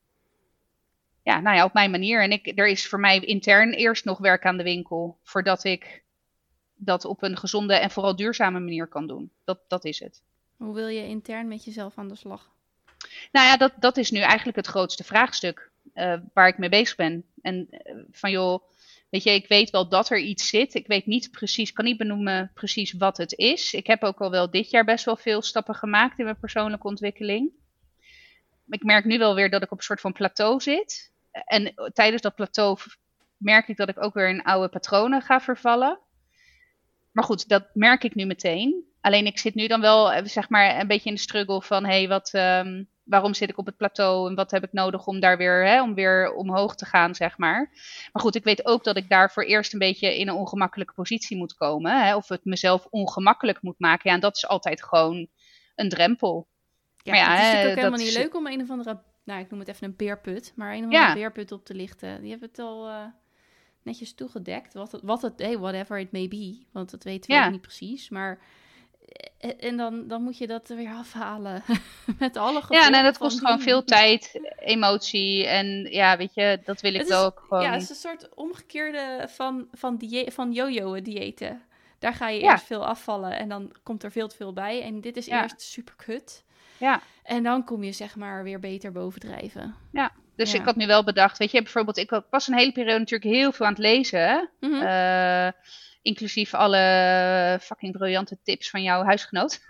ja, nou ja, op mijn manier. En ik, er is voor mij intern eerst nog werk aan de winkel, voordat ik dat op een gezonde en vooral duurzame manier kan doen. Dat, dat is het. Hoe wil je intern met jezelf aan de slag? Nou ja, dat, dat is nu eigenlijk het grootste vraagstuk eh, waar ik mee bezig ben. En eh, van joh, Weet je, ik weet wel dat er iets zit. Ik weet niet precies, kan niet benoemen precies wat het is. Ik heb ook al wel dit jaar best wel veel stappen gemaakt in mijn persoonlijke ontwikkeling. Ik merk nu wel weer dat ik op een soort van plateau zit. En tijdens dat plateau merk ik dat ik ook weer in oude patronen ga vervallen. Maar goed, dat merk ik nu meteen. Alleen ik zit nu dan wel, eh, zeg maar, een beetje in de struggle van, hé, hey, wat, um, waarom zit ik op het plateau en wat heb ik nodig om daar weer, hè, om weer omhoog te gaan, zeg maar. Maar goed, ik weet ook dat ik daarvoor eerst een beetje in een ongemakkelijke positie moet komen. Hè, of het mezelf ongemakkelijk moet maken. Ja, en dat is altijd gewoon een drempel. Ja, maar ja, het is natuurlijk ook helemaal niet leuk om een of andere, nou, ik noem het even een beerput, maar een of andere ja. beerput op te lichten. Die hebben het al... Uh netjes toegedekt. Wat het, wat het hey, whatever it may be. Want dat weten we niet precies. Maar eh, en dan, dan moet je dat weer afhalen. Met alle Ja, en dat kost gewoon veel tijd, emotie. En ja, weet je, dat wil ik wel ook gewoon. Ja, het is een soort omgekeerde van, van, die, van yo-yo diëten. Daar ga je eerst veel afvallen en dan komt er veel te veel bij. En dit is eerst super kut. Ja. En dan kom je zeg maar weer beter bovendrijven. Ja, dus ik had nu wel bedacht, weet je, bijvoorbeeld, ik was een hele periode natuurlijk heel veel aan het lezen. Mm inclusief alle fucking briljante tips van jouw huisgenoot.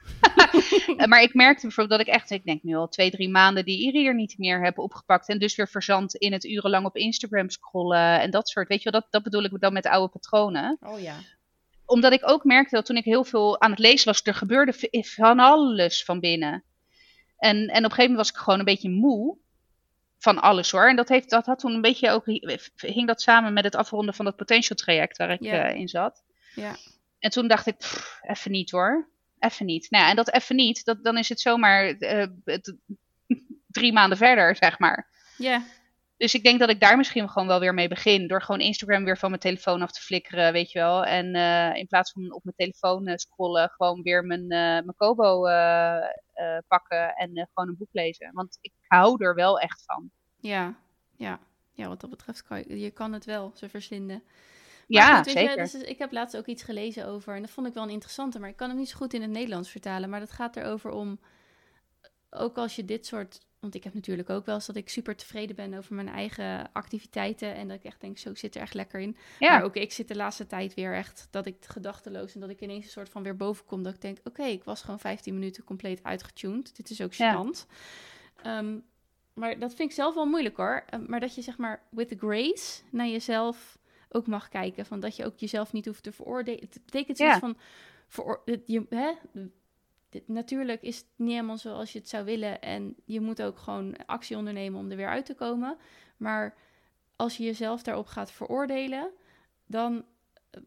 maar ik merkte bijvoorbeeld dat ik echt, ik denk nu al twee, drie maanden die hier niet meer heb opgepakt. En dus weer verzand in het urenlang op Instagram scrollen en dat soort. Weet je wel, dat, dat bedoel ik dan met oude patronen. Oh ja omdat ik ook merkte dat toen ik heel veel aan het lezen was, er gebeurde van alles van binnen. En, en op een gegeven moment was ik gewoon een beetje moe van alles hoor. En dat, heeft, dat had toen een beetje ook, hing dat samen met het afronden van dat potential traject waar ik yeah. in zat. Ja. En toen dacht ik, even niet hoor. Even niet. Nou ja, en dat even niet, dat, dan is het zomaar uh, drie maanden verder, zeg maar. Ja. Dus ik denk dat ik daar misschien gewoon wel weer mee begin. Door gewoon Instagram weer van mijn telefoon af te flikkeren, weet je wel. En uh, in plaats van op mijn telefoon uh, scrollen, gewoon weer mijn, uh, mijn Kobo pakken en gewoon een boek lezen. Want ik hou er wel echt van. Ja, ja. Ja, wat dat betreft kan je, je kan het wel, ze verslinden. ja, goed, zeker. Je, dus ik heb laatst ook iets gelezen over, en dat vond ik wel een interessante, maar ik kan hem niet zo goed in het Nederlands vertalen. Maar dat gaat erover om, ook als je dit soort want ik heb natuurlijk ook wel eens dat ik super tevreden ben over mijn eigen activiteiten. En dat ik echt denk, zo zit er echt lekker in. Ja. Maar ook ik zit de laatste tijd weer echt dat ik gedachteloos en dat ik ineens een soort van weer boven kom. Dat ik denk, oké, ik was gewoon 15 minuten compleet uitgetuned. Dit is ook stand. Ja. Ehm, maar dat vind ik zelf wel moeilijk hoor. Ehm, maar dat je zeg maar with the grace naar jezelf ook mag kijken. Van dat je ook jezelf niet hoeft te veroordelen. Het betekent zoiets van... Veroor je, hè, natuurlijk is het niet helemaal zoals je het zou willen. En je moet ook gewoon actie ondernemen om er weer uit te komen. Maar als je jezelf daarop gaat veroordelen, dan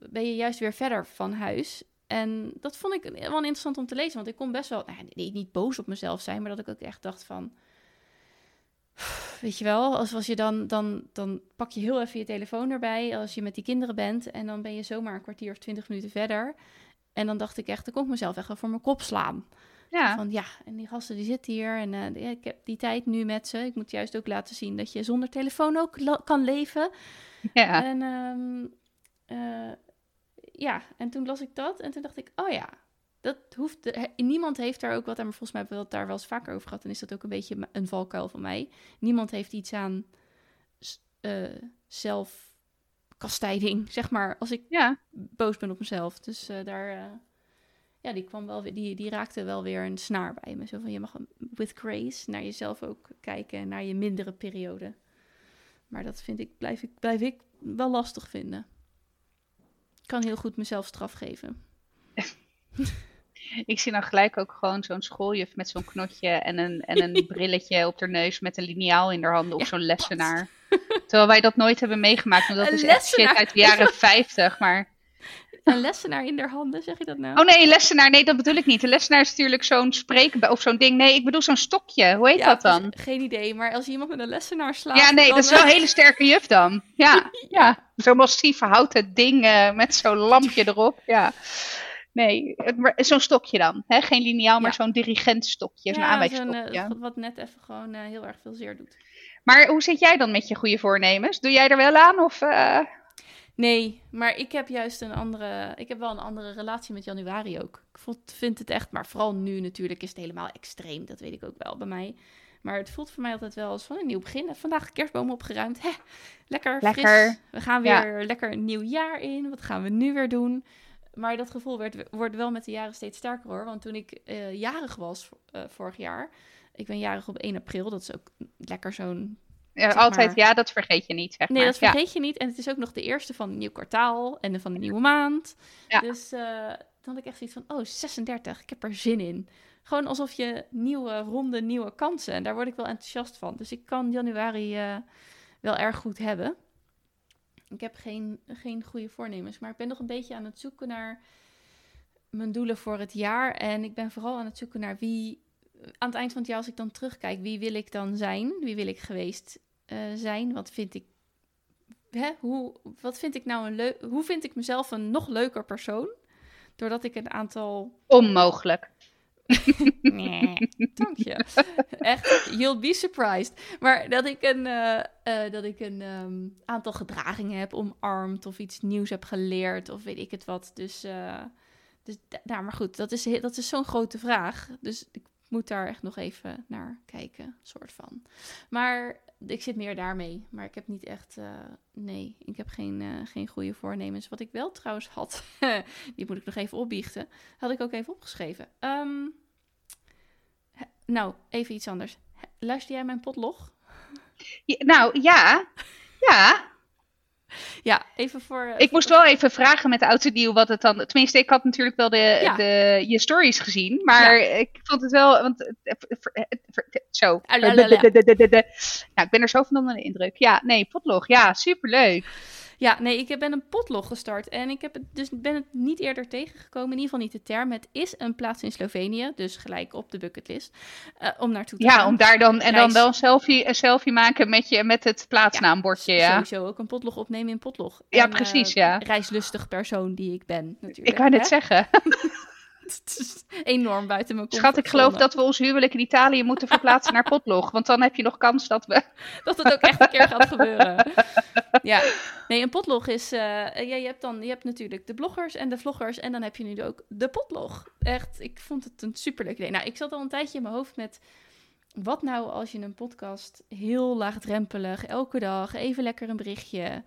ben je juist weer verder van huis. En dat vond ik wel interessant om te lezen. Want ik kon best wel, nou, niet boos op mezelf zijn, maar dat ik ook echt dacht van. Weet je wel, als, als je dan, dan, dan pak je heel even je telefoon erbij als je met die kinderen bent. En dan ben je zomaar een kwartier of twintig minuten verder. En dan dacht ik echt, dan kon ik mezelf echt wel voor mijn kop slaan. Ja. Van ja, en die gasten die zitten hier en uh, ik heb die tijd nu met ze. Ik moet juist ook laten zien dat je zonder telefoon ook kan leven. Ja. En um, uh, ja, en toen las ik dat en toen dacht ik, oh ja, dat hoeft. niemand heeft daar ook wat aan, maar volgens mij hebben we het daar wel eens vaker over gehad. En is dat ook een beetje een valkuil van mij. Niemand heeft iets aan uh, zelf kastijding, zeg maar, als ik ja. boos ben op mezelf. Dus uh, daar, uh, ja, die kwam wel, die, die raakte wel weer een snaar bij me. Zo van, je mag with grace naar jezelf ook kijken, naar je mindere periode. Maar dat vind ik, blijf ik, blijf ik wel lastig vinden. Ik kan heel goed mezelf straf geven. Ik zie dan gelijk ook gewoon zo'n schooljuf met zo'n knotje en een, en een brilletje op haar neus met een liniaal in haar handen of zo'n lessenaar. Terwijl wij dat nooit hebben meegemaakt, want dat is echt shit uit de jaren 50, maar... Een lessenaar in haar handen, zeg je dat nou? Oh nee, een lessenaar, nee, dat bedoel ik niet. Een lessenaar is natuurlijk zo'n spreken of zo'n ding. Nee, ik bedoel zo'n stokje. Hoe heet dat dan? Geen idee, maar als je iemand met een lessenaar slaat... Ja, nee, dat is wel een hele sterke juf dan. Ja, ja. Zo'n massief houten ding uh, met zo'n lampje erop, ja. Nee, zo'n stokje dan. Hè? Geen lineaal, maar zo'n dirigentstokje, zo'n aanwijsstokje. Uh, wat net even gewoon uh, heel erg veel zeer doet. Maar hoe zit jij dan met je goede voornemens? Doe jij er wel aan of... Uh... Nee, maar ik heb juist een andere... Ik heb wel een andere relatie met januari ook. Ik vind het echt... Maar vooral nu natuurlijk is het helemaal extreem. Dat weet ik ook wel bij mij. Maar het voelt voor mij altijd wel als van een nieuw begin. Vandaag kerstboom opgeruimd. Hè, lekker, Lekker. fris. We gaan Ja. weer lekker een nieuw jaar in. Wat gaan we nu weer doen? Maar dat gevoel werd, wordt wel met de jaren steeds sterker hoor. Want toen ik eh, jarig was eh, vorig jaar. Ik ben jarig op 1 april. Dat is ook lekker zo'n Ja, altijd, maar- ja, dat vergeet je niet, zeg Nee, maar. dat vergeet je niet. En het is ook nog de eerste van een nieuw kwartaal en de van een nieuwe maand. Ja. Dus eh, dan had ik echt zoiets van, oh, 36, ik heb er zin in. Gewoon alsof je nieuwe ronde, nieuwe kansen. En daar word ik wel enthousiast van. Dus ik kan januari wel erg goed hebben. Ik heb geen, geen goede voornemens, maar ik ben nog een beetje aan het zoeken naar mijn doelen voor het jaar. En ik ben vooral aan het zoeken naar wie, aan het eind van het jaar, als ik dan terugkijk, wie wil ik dan zijn? Wie wil ik geweest eh, zijn? Wat vind ik, hè? Hoe, wat vind ik nou een leuk, hoe vind ik mezelf een nog leuker persoon? Doordat ik een aantal Onmogelijk. Nee, dank je. Echt, you'll be surprised. Maar dat ik een, eh, eh, dat ik een ehm, aantal gedragingen heb omarmd of iets nieuws heb geleerd of weet ik het wat. Dus, eh, dus nou, maar goed, dat is, dat is zo'n grote vraag. Dus ik moet daar echt nog even naar kijken, soort van. Maar ik zit meer daarmee. Maar ik heb niet echt, eh, nee, ik heb geen, eh, geen goede voornemens. Wat ik wel trouwens had, die moet ik nog even opbiechten, had ik ook even opgeschreven. Ehm, Nou, even iets anders. Luister jij mijn potlog? Nou, ja. Ja. Ja, even voor... eh, Ik moest wel even vragen met en nieuw wat het dan... Tenminste, ik had natuurlijk wel de, Ja. de, je stories gezien. Maar ik vond het wel... Want, zo. Nou, ik ben er zo van onder de indruk. Ja, nee, potlog. Ja, superleuk. Ja, nee, ik ben een potlog gestart en ik heb het, dus ben het niet eerder tegengekomen. In ieder geval niet de term. Het is een plaats in Slovenië, dus gelijk op de bucketlist, eh, om naartoe te gaan. Ja, om daar dan... En dan wel een selfie, een selfie maken met, je, met het plaatsnaambordje, ja. Sowieso ook een potlog opnemen in potlog. Ja, En, precies, eh, ja. Reislustig persoon die ik ben, natuurlijk. Ik net hè? zeggen. Het is enorm buiten mijn Schat, ik geloof dat we ons huwelijk in Italië moeten verplaatsen naar potlog. Want dan heb je nog kans dat we... dat het ook echt een keer gaat gebeuren. Ja, nee, een potlog is. ja, je hebt dan, je hebt natuurlijk de bloggers en de vloggers. En dan heb je nu ook de potlog. Echt, ik vond het een superleuk idee. Nou, ik zat al een tijdje in mijn hoofd met. Wat nou als je een podcast heel laagdrempelig, elke dag, even lekker een berichtje.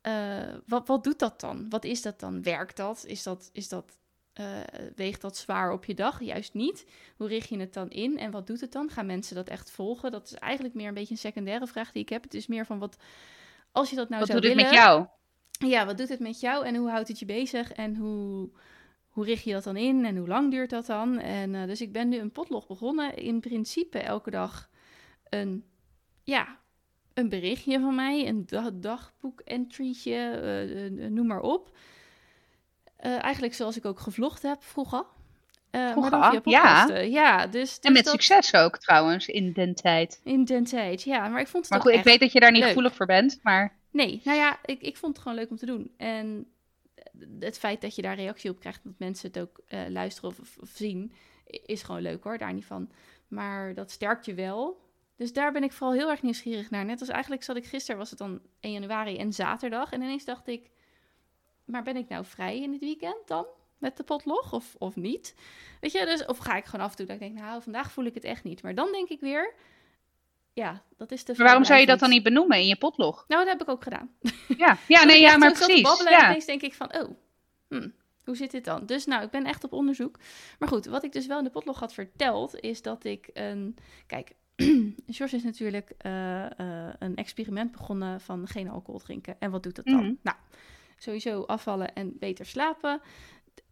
eh, wat, wat doet dat dan? Wat is dat dan? Werkt dat? Is dat, is dat eh, weegt dat zwaar op je dag? Juist niet. Hoe richt je het dan in en wat doet het dan? Gaan mensen dat echt volgen? Dat is eigenlijk meer een beetje een secundaire vraag die ik heb. Het is meer van wat, als je dat nou Wat zou doet het willen... met jou? Ja, wat doet het met jou en hoe houdt het je bezig en hoe, hoe richt je dat dan in en hoe lang duurt dat dan? En eh, dus ik ben nu een potlog begonnen. In principe elke dag een, ja, een berichtje van mij, een da dagboek-entrytje, eh, noem maar op. Eh, eigenlijk zoals ik ook gevlogd heb vroeger. Eh, maar Vroeger, ja. Ja, dus, En dus met dat- succes ook trouwhet in den tijd. In den tijd, ja. Maar ik vond het Maar goed, ik weet dat je daar niet leuk. gevoelig voor bent. Maar Nee, nou ja, ik, ik vond het gewoon leuk om te doen. En het feit dat je daar reactie op krijgt, dat mensen het ook eh, luisteren of, of- zien, is gewoon leuk hoor, daar niet van. Maar dat sterkt je wel. Dus daar ben ik vooral heel erg nieuwsgierig naar. Net als eigenlijk zat ik gisteren, was het dan 1 januari en zaterdag. En ineens dacht ik, maar ben ik nou vrij in het weekend dan? Met de potlog of, of niet? Weet je, dus, of ga ik gewoon af en toe dat ik denk, nou, vandaag voel ik het echt niet. Maar dan denk ik weer, ja, dat is te maar waarom zou je dat dan niet benoemen in je potlog? Nou, dat heb ik ook gedaan. Ja, ja nee, ja, maar precies. babbelen en Ja. ineens denk ik van, oh, hm, hoe zit dit dan? Dus nou, ik ben echt op onderzoek. Maar goed, wat ik dus wel in de potlog had verteld, is dat ik een... Kijk, George is natuurlijk eh, eh, een experiment begonnen van geen alcohol drinken. En wat doet dat dan? Mhm. Nou, sowieso afvallen en beter slapen.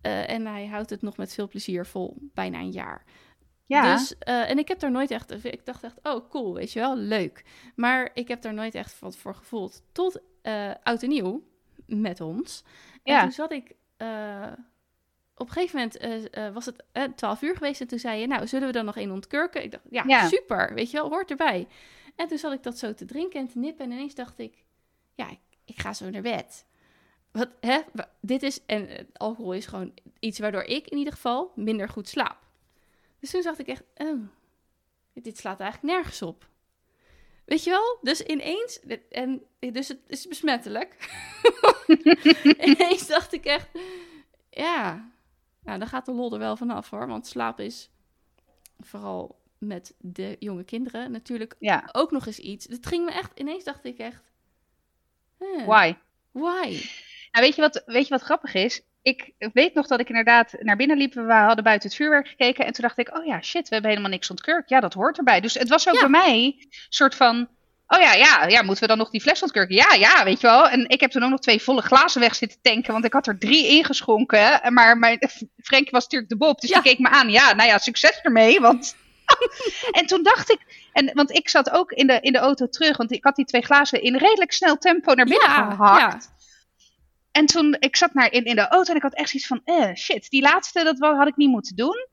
Eh, en hij houdt het nog met veel plezier vol, bijna een jaar. Ja, Dus, eh, en ik heb daar nooit echt, ik dacht echt, oh cool, weet je wel, leuk. Maar ik heb daar nooit echt wat voor gevoeld. Tot eh oud en nieuw met ons. En Ja. toen zat ik, op een gegeven moment was het 12 uur geweest en toen zei je, nou, zullen we dan nog één ontkurken? Ik dacht, ja, Ja. super, weet je wel, hoort erbij. En toen zat ik dat zo te drinken en te nippen en ineens dacht ik, ja, ik, ik ga zo naar bed. Wat, hè? Dit is, en eh, alcohol is gewoon iets waardoor ik in ieder geval minder goed slaap. Dus toen dacht ik echt, oh, dit slaat eigenlijk nergens op. Weet je wel? Dus ineens, en dus het is besmettelijk. ineens dacht ik echt, ja, nou dan gaat de lol er wel vanaf hoor. Want slaap is vooral met de jonge kinderen natuurlijk Ja. ook nog eens iets. Het ging me echt, ineens dacht ik echt, eh, Why? why? Nou, weet je, wat, weet je wat grappig is? Ik weet nog dat ik inderdaad naar binnen liep. We hadden buiten het vuurwerk gekeken. En toen dacht ik, oh ja, shit, we hebben helemaal niks ontkurkt. Ja, dat hoort erbij. Dus het was ook Ja. bij mij een soort van... Oh ja, ja, ja, moeten we dan nog die fles ontkurken? Ja, ja, weet je wel. En ik heb toen ook nog twee volle glazen weg zitten tanken. Want ik had er drie ingeschonken. En Maar mijn, Frank was natuurlijk de Bob. Dus Ja. die keek me aan. Ja, nou ja, succes ermee. Want... en toen dacht ik... En, want ik zat ook in de, in de auto terug. Want ik had die twee glazen in redelijk snel tempo naar binnen Ja, gehakt. En toen, ik zat naar, in, in de auto en ik had echt zoiets van, eh, shit, die laatste, dat had ik niet moeten doen.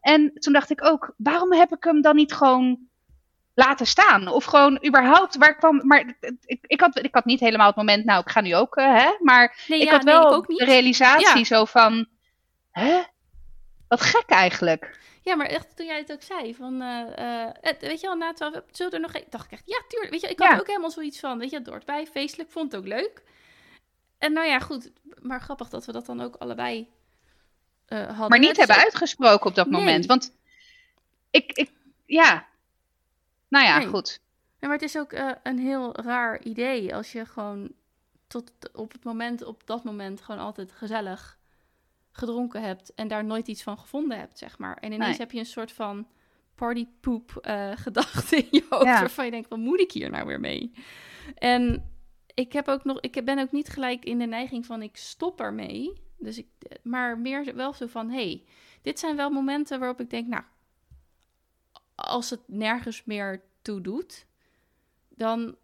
En toen dacht ik ook, waarom heb ik hem dan niet gewoon laten staan? Of gewoon überhaupt, waar kwam, maar ik, ik, had, ik had niet helemaal het moment, nou, ik ga nu ook, eh, hè, maar Nee, ik had nee, wel ik ook niet. de realisatie Ja. zo van, hè, wat gek eigenlijk. Ja, maar echt toen jij het ook zei, van, eh, eh, het- weet je wel, na twaalf, zullen we er nog een... dacht ik echt, ja, tuurlijk. Weet je, ik had Ja. ook helemaal zoiets van, weet je, door het bij, feestelijk, vond het ook leuk. En nou ja, goed, maar grappig dat we dat dan ook allebei eh, hadden. Maar niet is hebben ook- uitgesproken op dat Nee. moment. Want ik, ik, ja, nou ja, Nee. goed. Ja, maar het is ook eh, een heel raar idee als je gewoon tot op het moment, op dat moment, gewoon altijd gezellig gedronken hebt en daar nooit iets van gevonden hebt, zeg maar. En ineens Nee. heb je een soort van partypoep eh gedachte in je hoofd, Ja. waarvan je denkt, wat moet ik hier nou weer mee? En ik heb ook nog, ik ben ook niet gelijk in de neiging van ik stop ermee. Dus ik, maar meer wel zo van, hey, dit zijn wel momenten waarop ik denk, nou, als het nergens meer toe doet, dan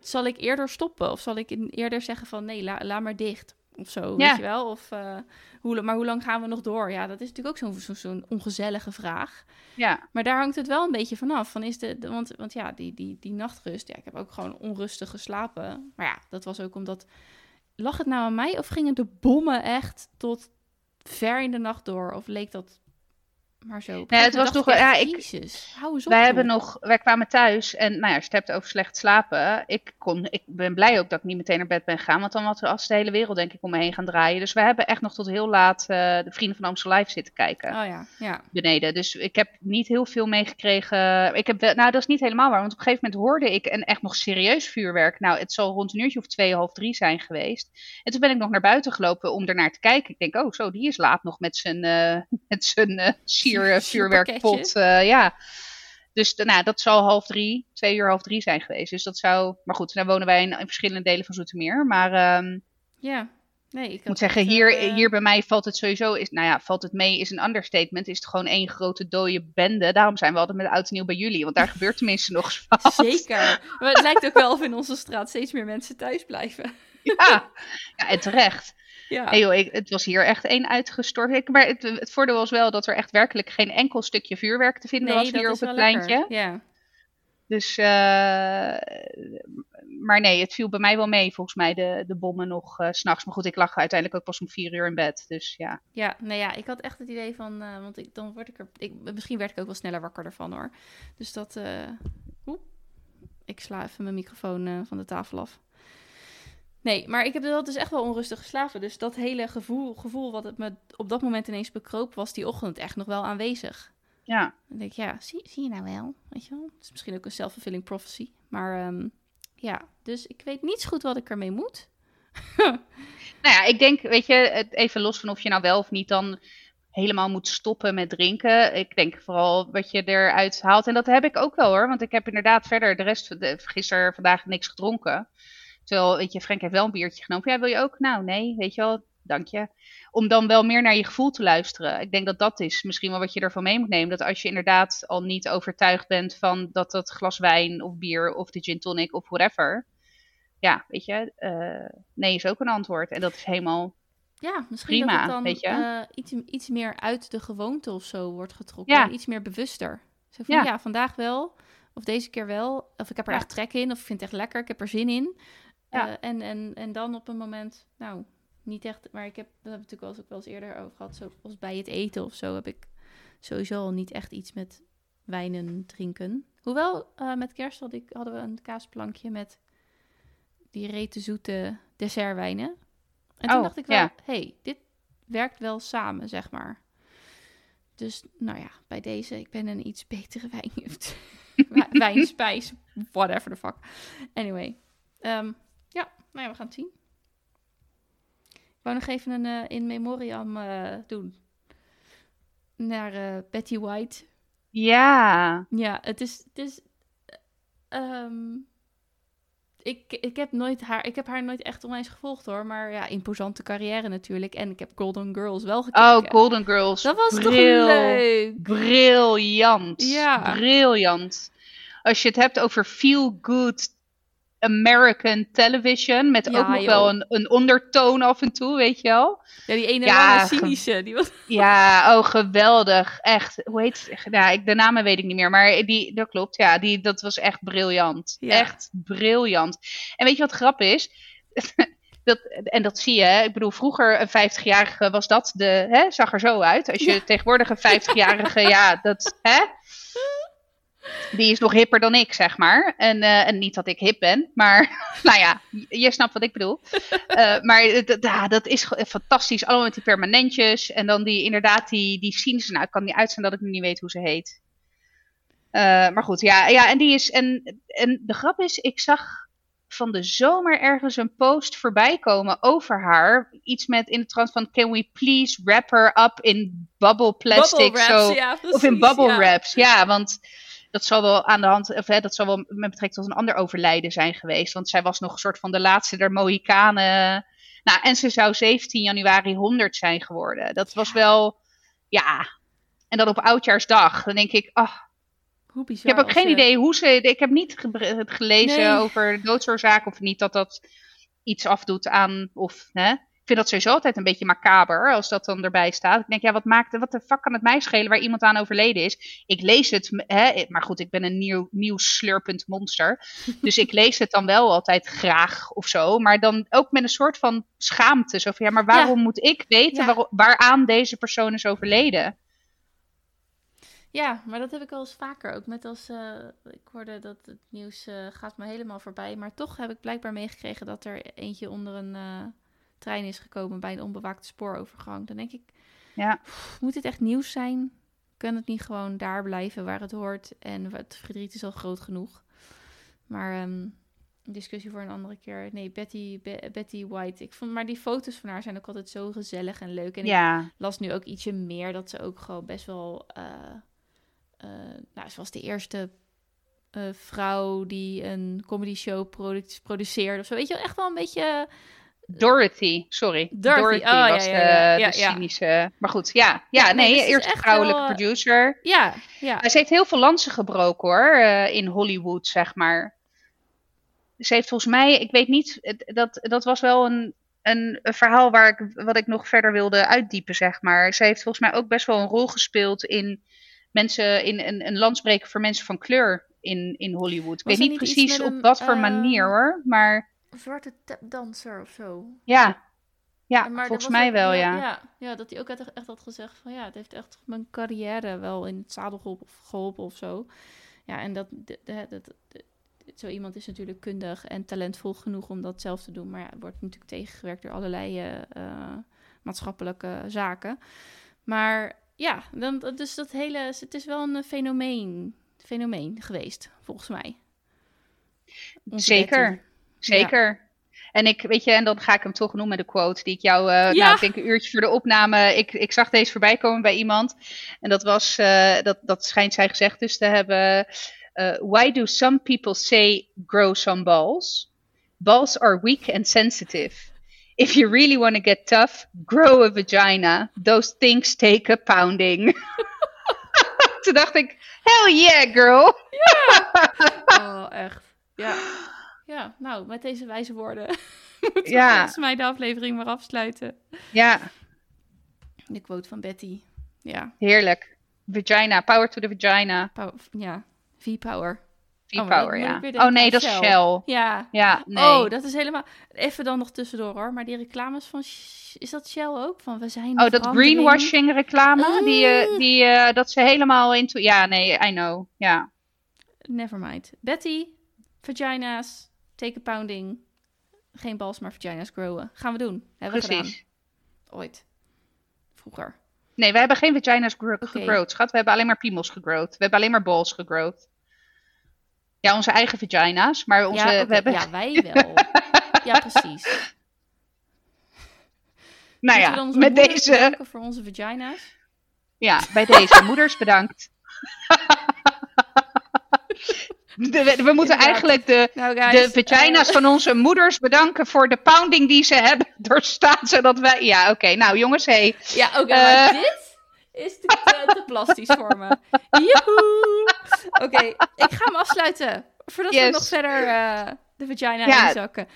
zal ik eerder stoppen. Of zal ik eerder zeggen van, nee, la, laat maar dicht. Of zo, Ja. weet je wel? Of, eh, hoe, maar hoe lang gaan we nog door? Ja, dat is natuurlijk ook zo'n zo'n zo'n ongezellige vraag. Ja, Maar daar hangt het wel een beetje vanaf. Van is de, de- want, want ja, die, die, die nachtrust. Ja, ik heb ook gewoon onrustig geslapen. Maar ja, dat was ook omdat. Lag het nou aan mij of gingen de bommen echt tot ver in de nacht door? Of leek dat maar zo? Nee, het was toch wel- ja, ik- Jezus, hou eens op. wij hebben nog, wij kwamen thuis en nou ja, als je het hebt over slecht slapen. Ik, kon, ik ben blij ook dat ik niet meteen naar bed ben gegaan, want dan was als de hele wereld denk ik om me heen gaan draaien. Dus we hebben echt nog tot heel laat eh, de Vrienden van Amstel Live zitten kijken. Oh ja, ja. beneden. Dus ik heb niet heel veel meegekregen. Ik heb wel, nou, dat is niet helemaal waar. Want op een gegeven moment hoorde ik een echt nog serieus vuurwerk. Nou, het zal rond een uurtje of twee, half drie zijn geweest. En toen ben ik nog naar buiten gelopen om ernaar te kijken. Ik denk, oh, zo, die is laat nog met zijn, eh met zijn eh eh, vuurwerkpot. Eh, ja. Dus nou, dat zal half drie, twee uur half drie zijn geweest. Dus dat zou. Maar goed, dan wonen wij in, in verschillende delen van Zoetermeer. Maar ehm, Ja. Nee, ik moet zeggen, hier, eh, hier bij mij valt het sowieso, is, nou ja, valt het mee is een understatement. Is het gewoon één grote dode bende. Daarom zijn we altijd met oud en nieuw bij jullie, want daar gebeurt tenminste nog wat. Zeker. Maar het lijkt ook wel of in onze straat steeds meer mensen thuis blijven. Ja, ja en terecht. Ja. Hey joh, ik, het was hier echt één uitgestort. Ik, maar het, het voordeel was wel dat er echt werkelijk geen enkel stukje vuurwerk te vinden was hier op het pleintje. Ja. Dus, eh, maar nee, het viel bij mij wel mee, volgens mij, de, de bommen nog eh, s s'nachts. Maar goed, ik lag uiteindelijk ook pas om vier uur in bed. Dus ja. Ja, nou ja, ik had echt het idee van, eh, want ik, dan word ik er, ik, misschien werd ik ook wel sneller wakker ervan hoor. Dus dat, eh, oeh, ik sla even mijn microfoon eh, van de tafel af. Nee, maar ik heb wel dus echt wel onrustig geslapen. Dus dat hele gevoel, gevoel wat het me op dat moment ineens bekroop, was die ochtend echt nog wel aanwezig. Ja, Dan denk ik, ja, zie, zie je nou wel? Weet je wel? Het is misschien ook een self-fulfilling prophecy. Maar ehm, ja, dus ik weet niet zo goed wat ik ermee moet. Nou ja, ik denk, weet je, even los van of je nou wel of niet dan helemaal moet stoppen met drinken. Ik denk vooral wat je eruit haalt. En dat heb ik ook wel hoor, want ik heb inderdaad verder de rest van de, gisteren, vandaag niks gedronken. Terwijl, weet je, Frank heeft wel een biertje genomen. Ja, wil je ook? Nou, nee, weet je wel, dank je. Om dan wel meer naar je gevoel te luisteren. Ik denk dat dat is misschien wel wat je ervan mee moet nemen. Dat als je inderdaad al niet overtuigd bent van dat dat glas wijn of bier of de gin tonic of whatever. Ja, weet je, eh, nee is ook een antwoord. En dat is helemaal Ja, misschien Prima, dat het dan weet je? eh, iets, iets meer uit de gewoonte of zo wordt getrokken. Ja. Iets meer bewuster. Zo van, Ja. ja. vandaag wel. Of deze keer wel. Of ik heb er Ja. echt trek in. Of ik vind het echt lekker. Ik heb er zin in. Ja. Eh, en, en, en dan op een moment, nou, niet echt. Maar ik heb, dat heb ik natuurlijk wel eens, ook wel eens eerder over gehad. Zoals bij het eten of zo heb ik sowieso al niet echt iets met wijnen drinken. Hoewel, eh, met kerst had ik, hadden we een kaasplankje met die rete zoete dessertwijnen. En toen Oh, dacht ik wel, ja. hey, dit werkt wel samen, zeg maar. Dus nou ja, bij deze, ik ben een iets betere wijnjuft. Wijnspijs, whatever the fuck. Anyway, ja, nou ja, we gaan het zien. Ik wou nog even een uh, in memoriam uh, doen. Naar uh, Betty White. Ja. Ja, het is, het is um, ik, ik heb nooit haar, ik heb haar nooit echt onwijs gevolgd hoor. Maar ja, imposante carrière natuurlijk. En ik heb Golden Girls wel gekeken. Oh, Golden Girls. Dat was toch leuk? Briljant. Ja. Briljant. Als je het hebt over feel good American television. Met ook nog wel een, een ondertoon af en toe, weet je wel. Ja, die ene ja, lange cynische. Die was... Ja, oh geweldig. Echt. Hoe heet het? Ja, ik, de namen weet ik niet meer. Maar die, dat klopt. Ja, die, dat was echt briljant. Echt briljant. En weet je wat grap is? Dat, en dat zie je. Ik bedoel, vroeger een 50-jarige was dat de. Hè, zag er zo uit. Als je tegenwoordig een 50-jarige. ja, dat. Hè? Die is nog hipper dan ik, zeg maar. En, uh, en niet dat ik hip ben, maar nou ja, je snapt wat ik bedoel. Uh, maar ja, dat is fantastisch. Allemaal met die permanentjes. En dan die, inderdaad, die, die scenes. Nou, ik kan niet uitstaan dat ik nu niet weet hoe ze heet. Uh, maar goed, ja, ja en die is. En, en de grap is, ik zag van de zomer ergens een post voorbij komen over haar. Iets met in de trant van: Can we please wrap her up in bubble plastic? Bubble wraps, ja, precies, of in bubble ja. wraps. Ja, want dat zal wel aan de hand, of hè, dat zal wel met betrekking tot een ander overlijden zijn geweest. Want zij was nog een soort van de laatste der Mohikanen. Nou, en ze zou 17 januari 100 zijn geworden. Dat was wel, ja. En dan op oudjaarsdag. Dan denk ik, ah. Hoe bizar, ik heb ook geen idee hoe ze. Ik heb niet gelezen nee. over doodsoorzaak of niet dat dat iets afdoet aan. Of hè, vind dat sowieso altijd een beetje macaber als dat dan erbij staat. Ik denk, ja, wat maakt wat de fuck kan het mij schelen waar iemand aan overleden is? Ik lees het, hè, maar goed, ik ben een nieuw, nieuw slurpend monster. Dus ik lees het dan wel altijd graag of zo. Maar dan ook met een soort van schaamte. Zo van, ja, maar waarom ja. moet ik weten ja. waar, waaraan deze persoon is overleden? Ja, maar dat heb ik al eens vaker. Ook met als uh, ik hoorde dat het nieuws uh, gaat me helemaal voorbij. Maar toch heb ik blijkbaar meegekregen dat er eentje onder een uh, trein is gekomen bij een onbewaakte spoorovergang. Dan denk ik, ja. moet dit echt nieuws zijn? Kan het niet gewoon daar blijven waar het hoort? En het verdriet is al groot genoeg. Maar um, discussie voor een andere keer. Nee, Betty, Be Betty White. Ik vond, maar die foto's van haar zijn ook altijd zo gezellig en leuk. En ja. ik las nu ook ietsje meer dat ze ook gewoon best wel. Uh, uh, nou, ze was de eerste uh, vrouw die een comedy show produ produceerde of zo. Weet je, echt wel een beetje. Dorothy, sorry. Dorothy, Dorothy oh, was ja, ja, ja, de, de cynische. Maar goed, ja, ja, nee, nee dus eerste vrouwelijke wel, producer. Ja, ja. Ze heeft heel veel lansen gebroken hoor, uh, in Hollywood, zeg maar. Ze heeft volgens mij, ik weet niet, dat, dat was wel een, een, een, verhaal waar ik, wat ik nog verder wilde uitdiepen, zeg maar. Ze heeft volgens mij ook best wel een rol gespeeld in mensen, in een, een landsbreker voor mensen van kleur in, in Hollywood. Ik Was weet niet precies op een, wat voor eh, manier hoor, maar zwarte tapdanser of zo. ja. Ja, maar volgens mij ook- wel, ja. ja. Ja, dat hij ook echt, echt had gezegd van ja, het heeft echt mijn carrière wel in het zadel geholpen, geholpen of zo. Ja, en dat, dat, zo iemand is natuurlijk kundig en talentvol genoeg om dat zelf te doen. Maar ja, wordt natuurlijk tegengewerkt door allerlei eh, eh, maatschappelijke zaken. Maar ja, dan, dus dat hele, het is wel een fenomeen, fenomeen geweest, volgens mij. Onze Zeker. Zeker. En ik, weet je, en dan ga ik hem toch noemen, de quote die ik jou, eh, Ja. nou, ik denk een uurtje voor de opname, ik, ik zag deze voorbij komen bij iemand. En dat was, eh, dat, dat schijnt zij gezegd dus te hebben. eh, Why do some people say grow some balls? Balls are weak and sensitive. If you really want to get tough, grow a vagina. Those things take a pounding. Toen dacht ik, hell yeah, girl. Oh, echt. Ja. Ja, nou, met deze wijze woorden moeten we Ja. volgens mij de aflevering maar afsluiten. Ja, De quote van Betty. Ja, heerlijk. Vagina, power to the vagina. power, ja. V-power. V-power, Oh, moet ja. Oh nee, dat is Shell. Shell. Ja. Ja, nee. Oh, dat is helemaal... Even dan nog tussendoor hoor. Maar die reclames van... Is dat Shell ook? Van we zijn Oh, dat greenwashing reclame, die, eh, Ah. die, eh, dat ze helemaal into... Ja, nee, I know. Ja, Never mind. Betty, vagina's, take a pounding. Geen bals, maar vagina's growen. Gaan we doen. Hebben we gedaan. Ooit. Vroeger. Nee, we hebben geen vagina's gro gegrowd, schat. We hebben alleen maar piemels gegrowd. We hebben alleen maar balls gegrowd. Ja, onze eigen vagina's, maar onze... ja, we hebben... ja, wij wel. ja, precies. Nou ja, onze met deze... voor onze vagina's. Ja, bij deze. Moeders, bedankt. De- we, we moeten Inderdaad. eigenlijk de, Nou, guys, de vagina's eh, van onze moeders bedanken voor de pounding die ze hebben doorstaan, zodat wij... Ja, oké. Nou, jongens, hey. Ja, oké, Eh. dit is te, te, te plastisch voor me. Joehoe! Oké, ik ga hem afsluiten. Voordat we nog verder eh, de vagina Ja. inzakken.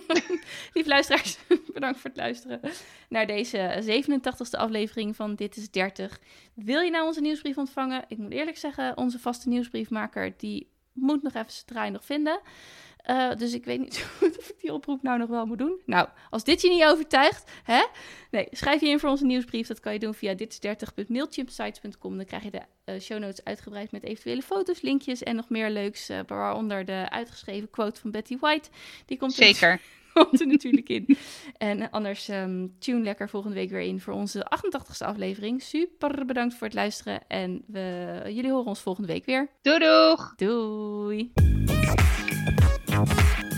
Lieve luisteraars, bedankt voor het luisteren naar deze 87e aflevering van Dit is 30. Wil je nou onze nieuwsbrief ontvangen? Ik moet eerlijk zeggen, onze vaste nieuwsbriefmaker, die moet nog even zijn draai nog vinden. Eh, dus ik weet niet of ik die oproep nou nog wel moet doen. Nou, als dit je niet overtuigt, hè? Nee, schrijf je in voor onze nieuwsbrief. Dat kan je doen via ditis30.mailchimpsites.com. Dan krijg je de eh, show notes uitgebreid met eventuele foto's, linkjes en nog meer leuks. eh, waaronder de uitgeschreven quote van Betty White. Die komt er, Zeker. komt er natuurlijk in. En anders ehm, tune lekker volgende week weer in voor onze 88ste aflevering. Super bedankt voor het luisteren. En we, jullie horen ons volgende week weer. Doei doeg! Doei! Thank you.